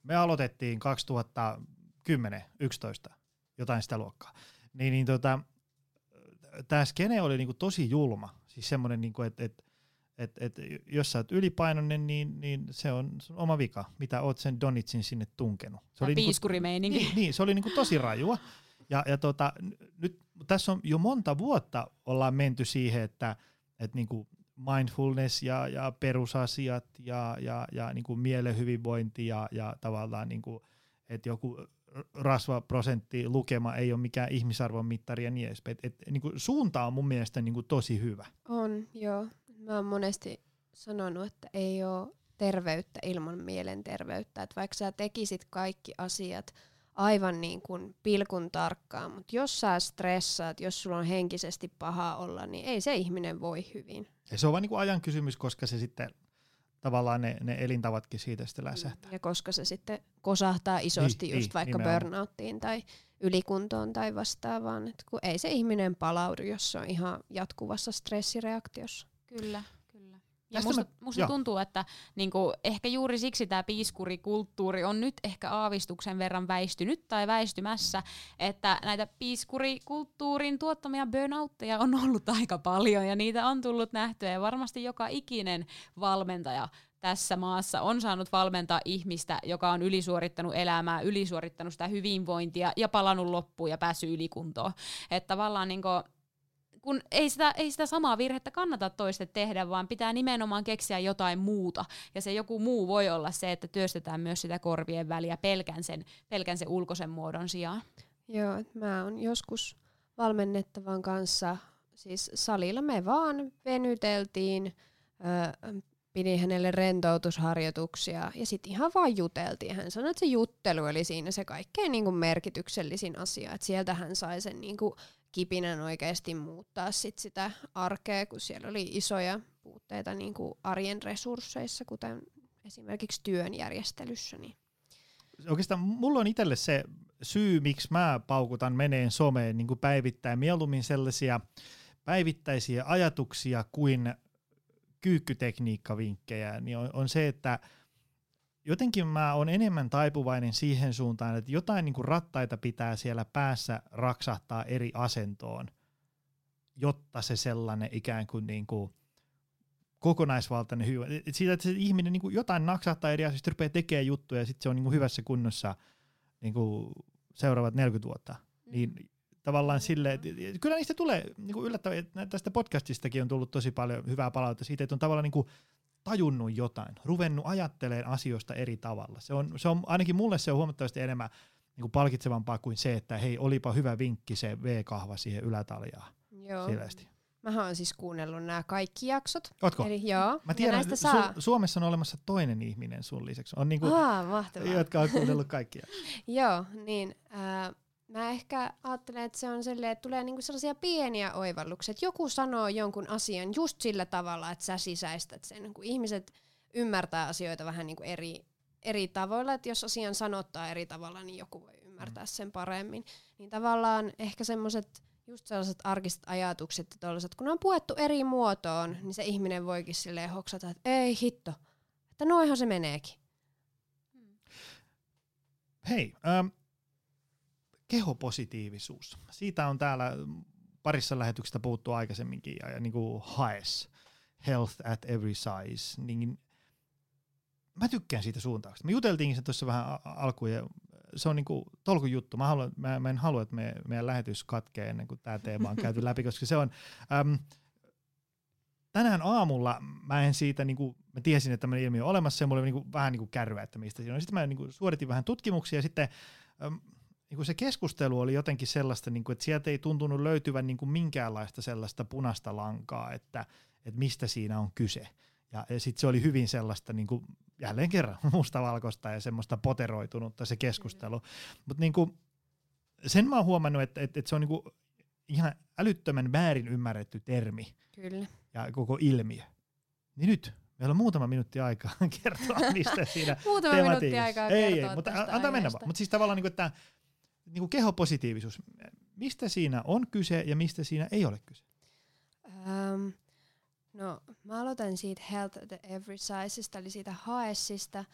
me aloitettiin 2010-2011, jotain sitä luokkaa, niin, niin tota, tämä skene oli niinku tosi julma. Siis semmoinen, niinku, että et, et, et, jos sä oot ylipainoinen, niin, niin se on sun oma vika, mitä oot sen Donitsin sinne tunkenut. Se oli niinku, niin, niin, se oli niinku tosi rajua. Ja, ja tota, nyt tässä on jo monta vuotta ollaan menty siihen, että et niinku mindfulness ja, ja perusasiat ja, ja, ja niin kuin mielen hyvinvointi ja, ja tavallaan niin kuin, että joku rasvaprosentti lukema ei ole mikään ihmisarvon mittari ja niin edespäin. Et, et, niin kuin suunta on mun mielestä niin kuin tosi hyvä. On, joo. Mä oon monesti sanonut, että ei ole terveyttä ilman mielenterveyttä. Että vaikka sä tekisit kaikki asiat aivan niin kuin pilkun tarkkaan, mutta jos sä stressaat, jos sulla on henkisesti paha olla, niin ei se ihminen voi hyvin. Ja se on vain niin ajan kysymys, koska se sitten tavallaan ne, ne elintavatkin siitä sitten läsähtää. Ja koska se sitten kosahtaa isosti niin, just niin, vaikka nimenomaan. burnouttiin tai ylikuntoon tai vastaavaan, että kun ei se ihminen palaudu, jos se on ihan jatkuvassa stressireaktiossa. Kyllä. Ja musta, mä, musta tuntuu, että niinku, ehkä juuri siksi tämä piiskurikulttuuri on nyt ehkä aavistuksen verran väistynyt tai väistymässä, että näitä piiskurikulttuurin tuottamia burnoutteja on ollut aika paljon ja niitä on tullut nähtyä ja varmasti joka ikinen valmentaja tässä maassa on saanut valmentaa ihmistä, joka on ylisuorittanut elämää, ylisuorittanut sitä hyvinvointia ja palannut loppuun ja päässyt ylikuntoon. Että tavallaan niinku, kun ei sitä, ei sitä samaa virhettä kannata toiste tehdä, vaan pitää nimenomaan keksiä jotain muuta. Ja se joku muu voi olla se, että työstetään myös sitä korvien väliä pelkän sen, pelkän sen ulkoisen muodon sijaan. Joo, mä oon joskus valmennettavan kanssa, siis salilla me vaan venyteltiin, öö, pidin hänelle rentoutusharjoituksia ja sitten ihan vaan juteltiin. Hän sanoi, että se juttelu oli siinä se kaikkein niin kuin merkityksellisin asia, että sieltä hän sai sen niin kuin kipinän oikeasti muuttaa sit sitä arkea, kun siellä oli isoja puutteita niin kuin arjen resursseissa, kuten esimerkiksi työn järjestelyssä. Niin. Oikeastaan mulla on itselle se syy, miksi mä paukutan meneen someen niin kuin päivittäin mieluummin sellaisia päivittäisiä ajatuksia kuin kyykkytekniikkavinkkejä, niin on, on se, että – jotenkin mä oon enemmän taipuvainen siihen suuntaan, että jotain niin kuin rattaita pitää siellä päässä raksahtaa eri asentoon, jotta se sellainen ikään kuin, niin kuin kokonaisvaltainen hyvä. Siitä, että se ihminen niin kuin jotain naksahtaa eri asioista, rupeaa tekemään juttuja ja sitten se on niin kuin hyvässä kunnossa niin kuin seuraavat 40 vuotta. Mm. Niin tavallaan sille, että kyllä niistä tulee niin yllättävää, tästä podcastistakin on tullut tosi paljon hyvää palautetta siitä, että on tavallaan niin kuin tajunnut jotain, ruvennut ajattelemaan asioista eri tavalla. Se on, se on, ainakin mulle se on huomattavasti enemmän niin kuin palkitsevampaa kuin se, että hei, olipa hyvä vinkki se V-kahva siihen ylätaljaan. Joo. Sileesti. Mä oon siis kuunnellut nämä kaikki jaksot. Ootko? Eli joo. Mä tiedän, että saa... Su- Suomessa on olemassa toinen ihminen sun lisäksi. On niinku, Aa, mahtavaa. jotka on kuunnellut kaikkia. joo, niin äh, Mä ehkä ajattelen, että se on silleen, että tulee niinku sellaisia pieniä oivalluksia, että joku sanoo jonkun asian just sillä tavalla, että sä sisäistät sen. Kun ihmiset ymmärtää asioita vähän niinku eri, eri tavoilla, että jos asian sanottaa eri tavalla, niin joku voi ymmärtää mm. sen paremmin. Niin tavallaan ehkä semmoiset just sellaiset arkiset ajatukset ja tollaiset, kun ne on puettu eri muotoon, niin se ihminen voikin silleen hoksata, että ei hitto, että noihan se meneekin. Hei, ähm, kehopositiivisuus. Siitä on täällä parissa lähetyksestä puhuttu aikaisemminkin, ja, ja niin kuin HAES, Health at Every Size, niin mä tykkään siitä suuntauksesta. Me juteltiinkin se tuossa vähän alkuun, ja se on niinku tolkun juttu. Mä, haluan, mä, mä en halua, että me, meidän lähetys katkee ennen kuin tämä teema on käyty läpi, koska se on... Äm, tänään aamulla mä en siitä, niinku, mä tiesin, että tämmöinen ilmiö on olemassa, ja mulla oli niinku, vähän niinku kärryä, että mistä siinä on. Sitten mä niinku, suoritin vähän tutkimuksia, ja sitten äm, niin kuin se keskustelu oli jotenkin sellaista, niin kuin, että sieltä ei tuntunut löytyvän niin kuin minkäänlaista sellaista punaista lankaa, että, että mistä siinä on kyse. Ja, ja sitten se oli hyvin sellaista niin kuin, jälleen kerran mustavalkoista ja semmoista poteroitunutta se keskustelu. Mutta niin kuin, sen mä oon huomannut, että, että, että se on niin kuin ihan älyttömän väärin ymmärretty termi Kyllä. ja koko ilmiö. Niin nyt meillä on muutama minuutti aikaa kertoa, mistä siinä Muutama minuutti aikaa ei, kertoa ei, mutta antaa mennä vaan. Mutta siis tavallaan niin kuin, että niin kuin kehopositiivisuus, mistä siinä on kyse ja mistä siinä ei ole kyse? Um, no, mä aloitan siitä Health at Every Sizeista, eli siitä haessista.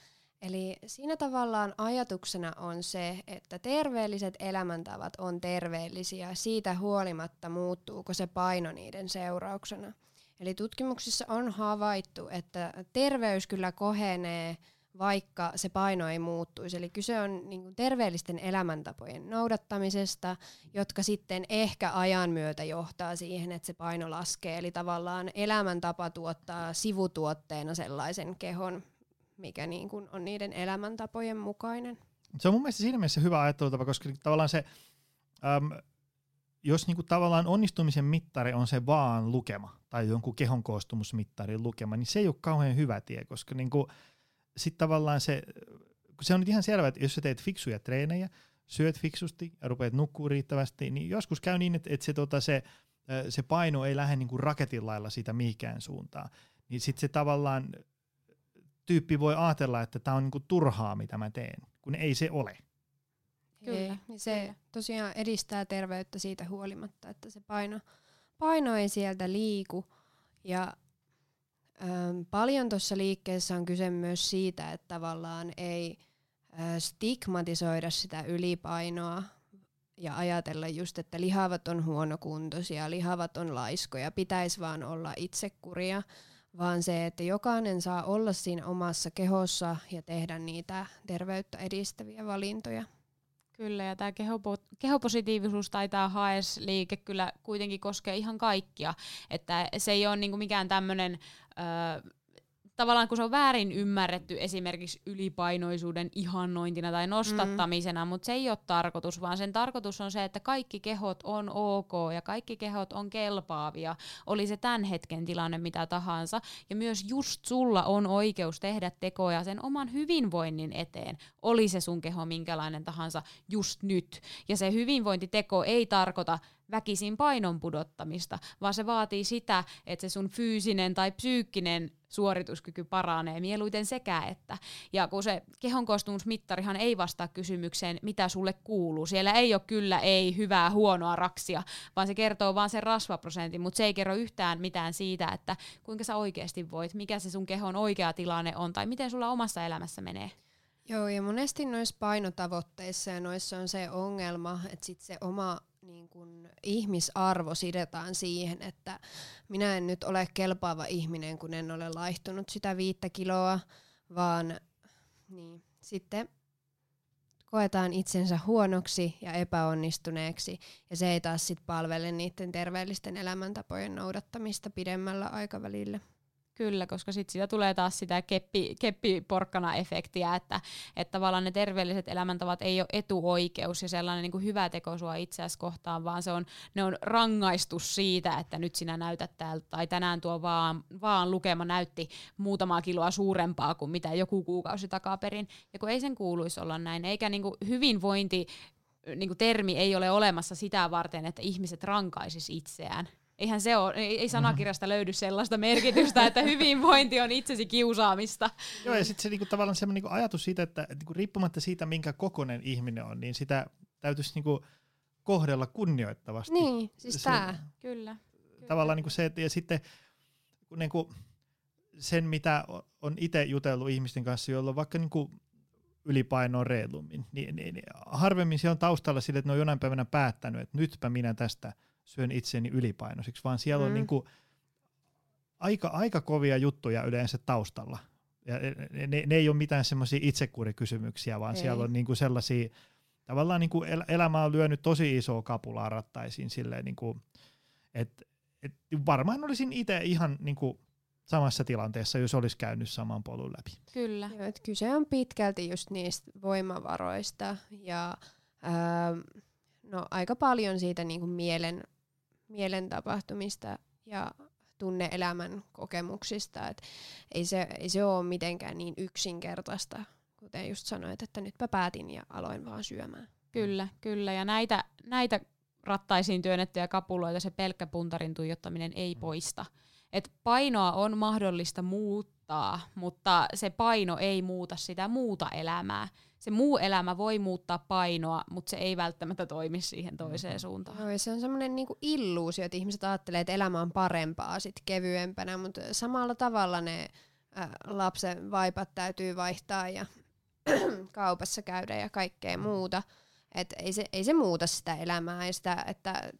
Eli siinä tavallaan ajatuksena on se, että terveelliset elämäntavat on terveellisiä siitä huolimatta muuttuuko se paino niiden seurauksena. Eli tutkimuksissa on havaittu, että terveys kyllä kohenee, vaikka se paino ei muuttuisi. Eli kyse on niin kuin terveellisten elämäntapojen noudattamisesta, jotka sitten ehkä ajan myötä johtaa siihen, että se paino laskee. Eli tavallaan elämäntapa tuottaa sivutuotteena sellaisen kehon, mikä niin kuin on niiden elämäntapojen mukainen. Se on mun mielestä siinä mielessä hyvä ajattelutapa, koska tavallaan se, äm, jos niinku tavallaan onnistumisen mittari on se vaan lukema tai jonkun kehon koostumusmittarin lukema, niin se ei ole kauhean hyvä tie, koska niinku, sitten tavallaan se, kun se on nyt ihan selvää, että jos sä teet fiksuja treenejä, syöt fiksusti ja rupeat nukkuu riittävästi, niin joskus käy niin, että, että se, tota, se, se paino ei lähde niinku raketin lailla siitä mihinkään suuntaan. Niin sitten se tavallaan tyyppi voi ajatella, että tämä on niinku turhaa, mitä mä teen, kun ei se ole. Kyllä, Ei, niin se kyllä. tosiaan edistää terveyttä siitä huolimatta, että se paino, paino ei sieltä liiku. Ja paljon tuossa liikkeessä on kyse myös siitä, että tavallaan ei stigmatisoida sitä ylipainoa ja ajatella just, että lihavat on huonokuntoisia, lihavat on laiskoja, pitäisi vaan olla itsekuria, vaan se, että jokainen saa olla siinä omassa kehossa ja tehdä niitä terveyttä edistäviä valintoja. Kyllä, ja tämä kehopo- kehopositiivisuus tai tämä haes-liike kyllä kuitenkin koskee ihan kaikkia. Että se ei ole niinku mikään tämmöinen, tavallaan kun se on väärin ymmärretty esimerkiksi ylipainoisuuden ihannointina tai nostattamisena, mm. mutta se ei ole tarkoitus, vaan sen tarkoitus on se, että kaikki kehot on ok ja kaikki kehot on kelpaavia, oli se tämän hetken tilanne mitä tahansa. Ja myös just sulla on oikeus tehdä tekoja sen oman hyvinvoinnin eteen, oli se sun keho minkälainen tahansa just nyt. Ja se hyvinvointiteko ei tarkoita väkisin painon pudottamista, vaan se vaatii sitä, että se sun fyysinen tai psyykkinen suorituskyky paranee mieluiten sekä että. Ja kun se kehon koostumusmittarihan ei vastaa kysymykseen, mitä sulle kuuluu. Siellä ei ole kyllä ei hyvää, huonoa raksia, vaan se kertoo vaan sen rasvaprosentin, mutta se ei kerro yhtään mitään siitä, että kuinka sä oikeasti voit, mikä se sun kehon oikea tilanne on tai miten sulla omassa elämässä menee. Joo, ja monesti noissa painotavoitteissa ja noissa on se ongelma, että sit se oma niin kun, ihmisarvo sidotaan siihen, että minä en nyt ole kelpaava ihminen, kun en ole laihtunut sitä viittä kiloa, vaan niin, sitten koetaan itsensä huonoksi ja epäonnistuneeksi, ja se ei taas sit palvele niiden terveellisten elämäntapojen noudattamista pidemmällä aikavälillä. Kyllä, koska sitten siitä tulee taas sitä keppi, keppiporkkana-efektiä, että, että tavallaan ne terveelliset elämäntavat ei ole etuoikeus ja sellainen niin kuin hyvä teko sua itseäsi kohtaan, vaan se on, ne on rangaistus siitä, että nyt sinä näytät täältä, tai tänään tuo vaan, vaan lukema näytti muutamaa kiloa suurempaa kuin mitä joku kuukausi takaperin, ja kun ei sen kuuluisi olla näin, eikä niin kuin hyvinvointi niin kuin termi ei ole olemassa sitä varten, että ihmiset rankaisis itseään. Eihän se ole, ei, ei sanakirjasta löydy sellaista merkitystä, että hyvinvointi on itsesi kiusaamista. Joo, ja sitten se niinku, tavallaan semmoinen niinku ajatus siitä, että et niinku, riippumatta siitä, minkä kokonen ihminen on, niin sitä täytyisi niinku, kohdella kunnioittavasti. Niin, siis Se- tää. Kyllä. Tavallaan niinku se, että ja sitten kun niinku, sen, mitä on itse jutellut ihmisten kanssa, joilla on vaikka niinku, ylipainoa reilummin, niin, niin, niin harvemmin se on taustalla sille, että ne on jonain päivänä päättänyt, että nytpä minä tästä syön itseni ylipainoisiksi, vaan siellä mm. on Mm. niinku, aika, aika kovia juttuja yleensä taustalla. Ja ne, ne, ne ei ole mitään semmoisia itsekurikysymyksiä, vaan Ei. siellä on niinku sellaisia, tavallaan niinku el, elämä on lyönyt tosi isoa kapulaa rattaisiin silleen, niinku, että et varmaan olisin itse ihan niinku samassa tilanteessa, jos olisi käynyt saman polun läpi. Kyllä. Joo, et kyse on pitkälti just niistä voimavaroista ja ää, no, aika paljon siitä niinku mielen, mielen tapahtumista ja tunne-elämän kokemuksista. Et ei, se, ei se ole mitenkään niin yksinkertaista, kuten just sanoit, että nytpä päätin ja aloin vaan syömään. Kyllä, kyllä. Ja näitä, näitä rattaisiin työnnettyjä kapuloita se pelkkä puntarin tuijottaminen ei poista. Et painoa on mahdollista muuttaa, mutta se paino ei muuta sitä muuta elämää. Se muu elämä voi muuttaa painoa, mutta se ei välttämättä toimi siihen toiseen suuntaan. Joo, ja se on semmoinen niinku illuusio, että ihmiset ajattelee, että elämä on parempaa, sit kevyempänä, mutta samalla tavalla ne ä, lapsen vaipat täytyy vaihtaa ja kaupassa käydä ja kaikkea muuta. Et ei, se, ei se muuta sitä elämää ja sitä, että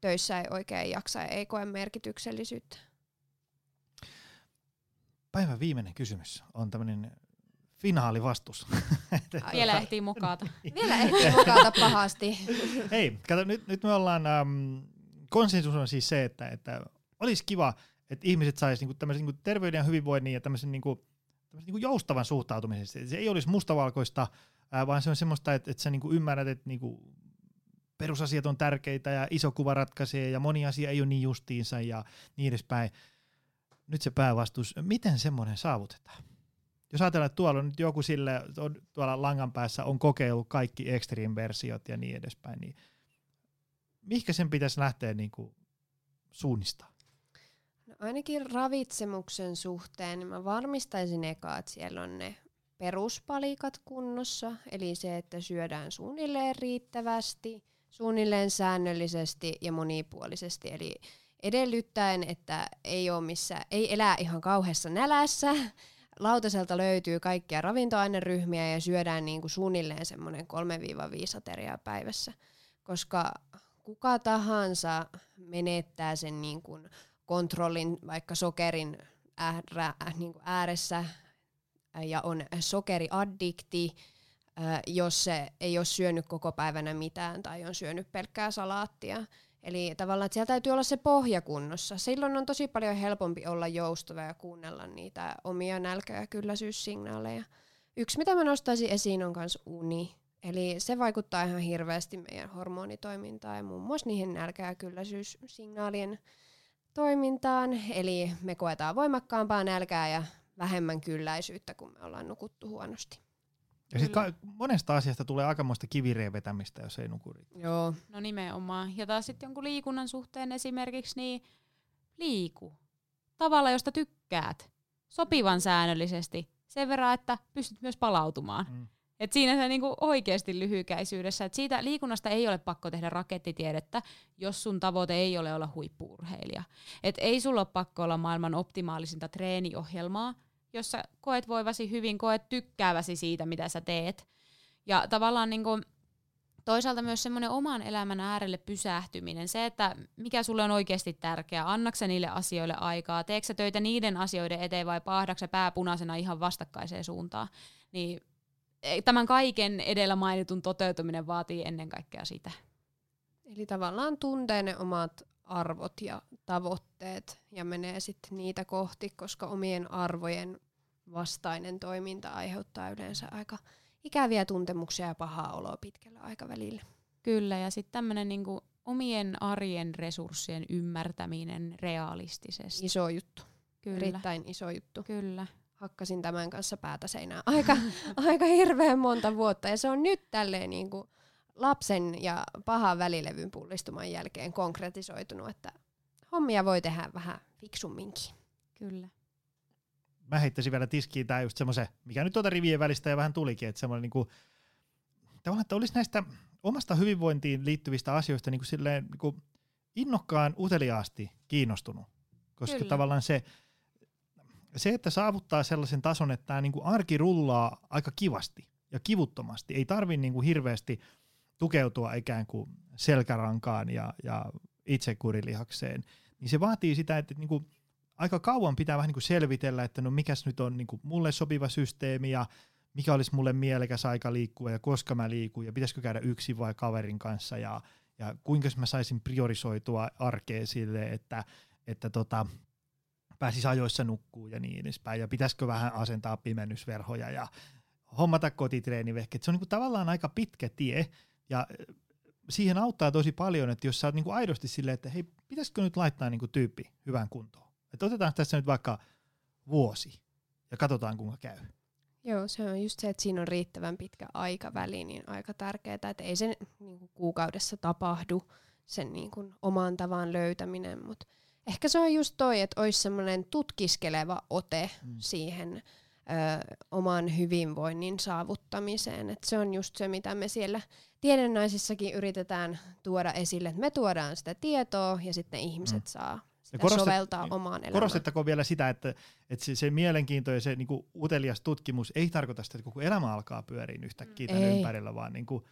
töissä ei oikein jaksa ja ei koe merkityksellisyyttä. Päivän viimeinen kysymys on tämmöinen finaalivastus. Vielä ehtii mukata. Vielä ehtii mukata pahasti. Hei, kato, nyt, nyt me ollaan, ähm, konsensus on siis se, että, että olisi kiva, että ihmiset saisi niinku tämmöisen niinku terveyden ja hyvinvoinnin ja tämmöisen niinku, tämmöisen niinku joustavan suhtautumisen. Se ei olisi mustavalkoista, äh, vaan se on semmoista, että, että sä niinku ymmärrät, että niinku perusasiat on tärkeitä ja iso kuva ratkaisee ja moni asia ei ole niin justiinsa ja niin edespäin. Nyt se päävastus, miten semmoinen saavutetaan? Jos ajatellaan, että tuolla on nyt joku sille, on, tuolla langan päässä on kokeillut kaikki extreme-versiot ja niin edespäin, niin mihinkä sen pitäisi lähteä niin kuin suunnistaa? No ainakin ravitsemuksen suhteen niin mä varmistaisin eka, että siellä on ne peruspalikat kunnossa, eli se, että syödään suunnilleen riittävästi, suunnilleen säännöllisesti ja monipuolisesti, eli edellyttäen, että ei, ole missä, ei elää ihan kauheassa nälässä, lautaselta löytyy kaikkia ravintoaineryhmiä ja syödään niin kuin suunnilleen semmoinen 3-5 ateriaa päivässä, koska kuka tahansa menettää sen niin kuin kontrollin vaikka sokerin äärä, niin kuin ääressä ja on sokeriaddikti, jos se ei ole syönyt koko päivänä mitään tai on syönyt pelkkää salaattia. Eli tavallaan, että siellä täytyy olla se pohja kunnossa. Silloin on tosi paljon helpompi olla joustava ja kuunnella niitä omia nälkä- ja kylläisyyssignaaleja. Yksi, mitä mä nostaisin esiin, on myös uni. Eli se vaikuttaa ihan hirveästi meidän hormonitoimintaan ja muun muassa niihin nälkä- ja kylläisyyssignaalien toimintaan. Eli me koetaan voimakkaampaa nälkää ja vähemmän kylläisyyttä, kun me ollaan nukuttu huonosti. Ja sitten monesta asiasta tulee aikamoista kivireen vetämistä, jos ei nuku Joo. No nimenomaan. Ja taas sitten jonkun liikunnan suhteen esimerkiksi, niin liiku. Tavalla, josta tykkäät. Sopivan säännöllisesti. Sen verran, että pystyt myös palautumaan. Mm. Et siinä se niinku oikeasti lyhykäisyydessä, että siitä liikunnasta ei ole pakko tehdä rakettitiedettä, jos sun tavoite ei ole olla huippuurheilija. Et ei sulla ole pakko olla maailman optimaalisinta treeniohjelmaa, jos sä koet voivasi hyvin, koet tykkääväsi siitä, mitä sä teet. Ja tavallaan niin kuin, toisaalta myös semmoinen oman elämän äärelle pysähtyminen, se, että mikä sulle on oikeasti tärkeää, annaksa niille asioille aikaa, teekö sä töitä niiden asioiden eteen vai pahdaksa pääpunaisena ihan vastakkaiseen suuntaan, niin tämän kaiken edellä mainitun toteutuminen vaatii ennen kaikkea sitä. Eli tavallaan tuntee ne omat arvot ja tavoitteet ja menee sitten niitä kohti, koska omien arvojen vastainen toiminta aiheuttaa yleensä aika ikäviä tuntemuksia ja pahaa oloa pitkällä aikavälillä. Kyllä, ja sitten tämmöinen niinku omien arjen resurssien ymmärtäminen realistisesti. Iso juttu. Kyllä. Erittäin iso juttu. Kyllä. Hakkasin tämän kanssa päätä seinään aika, aika hirveän monta vuotta, ja se on nyt tälleen niinku lapsen ja pahan välilevyn pullistuman jälkeen konkretisoitunut, että hommia voi tehdä vähän fiksumminkin. Kyllä. Mä heittäisin vielä tiskiin tää just semmoisen, mikä nyt tuota rivien välistä ja vähän tulikin, että semmoinen niinku, tavallaan, että olisi näistä omasta hyvinvointiin liittyvistä asioista niinku silleen niinku innokkaan uteliaasti kiinnostunut. Koska Kyllä. tavallaan se, se, että saavuttaa sellaisen tason, että tämä niinku arki rullaa aika kivasti ja kivuttomasti, ei tarvi niinku hirveästi tukeutua ikään kuin selkärankaan ja, ja itsekurilihakseen, niin se vaatii sitä, että niin kuin aika kauan pitää vähän niin kuin selvitellä, että no mikäs nyt on niin kuin mulle sopiva systeemi ja mikä olisi mulle mielekäs aika liikkua ja koska mä liikun ja pitäisikö käydä yksin vai kaverin kanssa ja, ja kuinka mä saisin priorisoitua arkea sille, että, että tota, pääsis ajoissa nukkuu ja niin edespäin ja pitäisikö vähän asentaa pimennysverhoja ja hommata kotitreenivähket. Se on niin kuin tavallaan aika pitkä tie ja siihen auttaa tosi paljon, että jos sä oot niinku aidosti silleen, että hei, pitäisikö nyt laittaa niinku tyyppi hyvään kuntoon. Että otetaan tässä nyt vaikka vuosi ja katsotaan kuinka käy. Joo, se on just se, että siinä on riittävän pitkä aikaväli, niin aika tärkeää, että ei se niin kuukaudessa tapahdu sen niin kuin oman tavan löytäminen, mutta ehkä se on just toi, että olisi semmoinen tutkiskeleva ote mm. siihen ö, oman hyvinvoinnin saavuttamiseen. Et se on just se, mitä me siellä tiedennaisissakin yritetään tuoda esille, että me tuodaan sitä tietoa ja sitten ihmiset mm. saa sitä korostet, soveltaa niin, omaan elämään. Korostettakoon vielä sitä, että, että se, se mielenkiinto ja se niin kuin utelias tutkimus ei tarkoita sitä, että koko elämä alkaa pyöriä yhtäkkiä tämän ei. ympärillä, vaan niin kuin,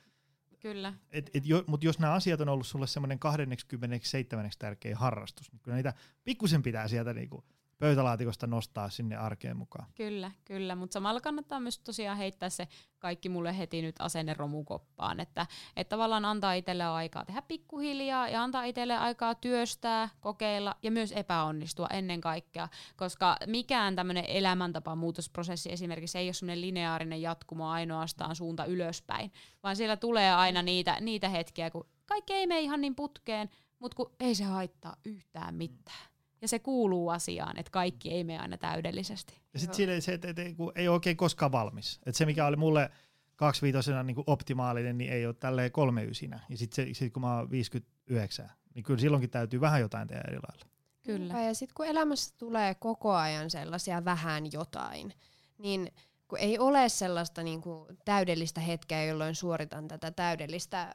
Kyllä. Et, et jo, mutta jos nämä asiat on ollut sulle semmoinen 27. tärkein harrastus, niin kyllä niitä pikkusen pitää sieltä niinku pöytälaatikosta nostaa sinne arkeen mukaan. Kyllä, kyllä, mutta samalla kannattaa myös tosiaan heittää se kaikki mulle heti nyt asenne romukoppaan, että, että tavallaan antaa itselle aikaa tehdä pikkuhiljaa ja antaa itselle aikaa työstää, kokeilla ja myös epäonnistua ennen kaikkea, koska mikään tämmöinen elämäntapa muutosprosessi esimerkiksi ei ole semmoinen lineaarinen jatkumo ainoastaan suunta ylöspäin, vaan siellä tulee aina niitä, niitä hetkiä, kun kaikki ei mene ihan niin putkeen, mutta kun ei se haittaa yhtään mitään ja se kuuluu asiaan, että kaikki ei mene aina täydellisesti. Ja sitten se, että, että, että ei ole oikein koskaan valmis. Että se, mikä oli mulle kaksiviitosena niin optimaalinen, niin ei ole tälleen kolmeysinä. Ja sitten se, sit kun mä oon 59, niin kyllä silloinkin täytyy vähän jotain tehdä eri lailla. Kyllä. Ja sitten kun elämässä tulee koko ajan sellaisia vähän jotain, niin kun ei ole sellaista niin kuin täydellistä hetkeä, jolloin suoritan tätä täydellistä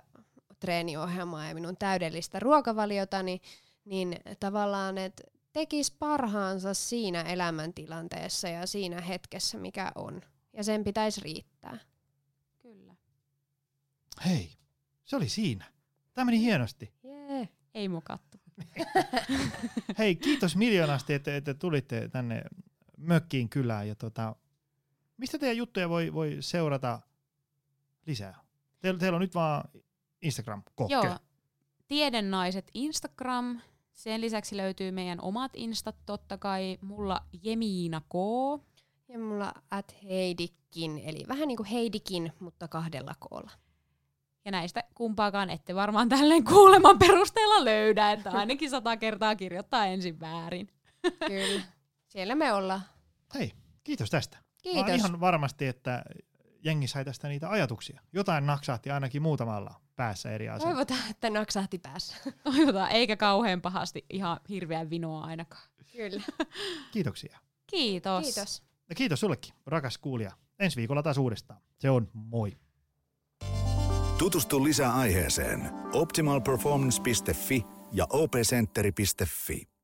treeniohjelmaa ja minun täydellistä ruokavaliota, niin, niin tavallaan, että tekisi parhaansa siinä elämäntilanteessa ja siinä hetkessä, mikä on. Ja sen pitäisi riittää. Kyllä. Hei, se oli siinä. Tämä meni hienosti. Yeah. Ei mukattu. Hei, kiitos miljoonasti, että, että tulitte tänne mökkiin kylään. Ja tota, mistä teidän juttuja voi, voi seurata lisää? Teillä, teillä on nyt vaan Instagram, kokke. Joo, Tiedennaiset Instagram, sen lisäksi löytyy meidän omat instat totta kai. Mulla Jemiina K. Ja mulla at Heidikin, eli vähän niin kuin Heidikin, mutta kahdella koolla. Ja näistä kumpaakaan ette varmaan tälleen kuuleman perusteella löydä, että ainakin sata kertaa kirjoittaa ensin väärin. Kyllä, siellä me ollaan. Hei, kiitos tästä. Kiitos. Mä ihan varmasti, että jengi sai tästä niitä ajatuksia. Jotain naksahti ainakin muutamalla päässä eri asioita. Toivotaan, että naksahti päässä. Toivotaan, eikä kauhean pahasti ihan hirveän vinoa ainakaan. Kyllä. Kiitoksia. Kiitos. Kiitos. Ja kiitos sullekin, rakas kuulija. Ensi viikolla taas uudestaan. Se on moi. Tutustu lisää aiheeseen optimalperformance.fi ja opcenteri.fi.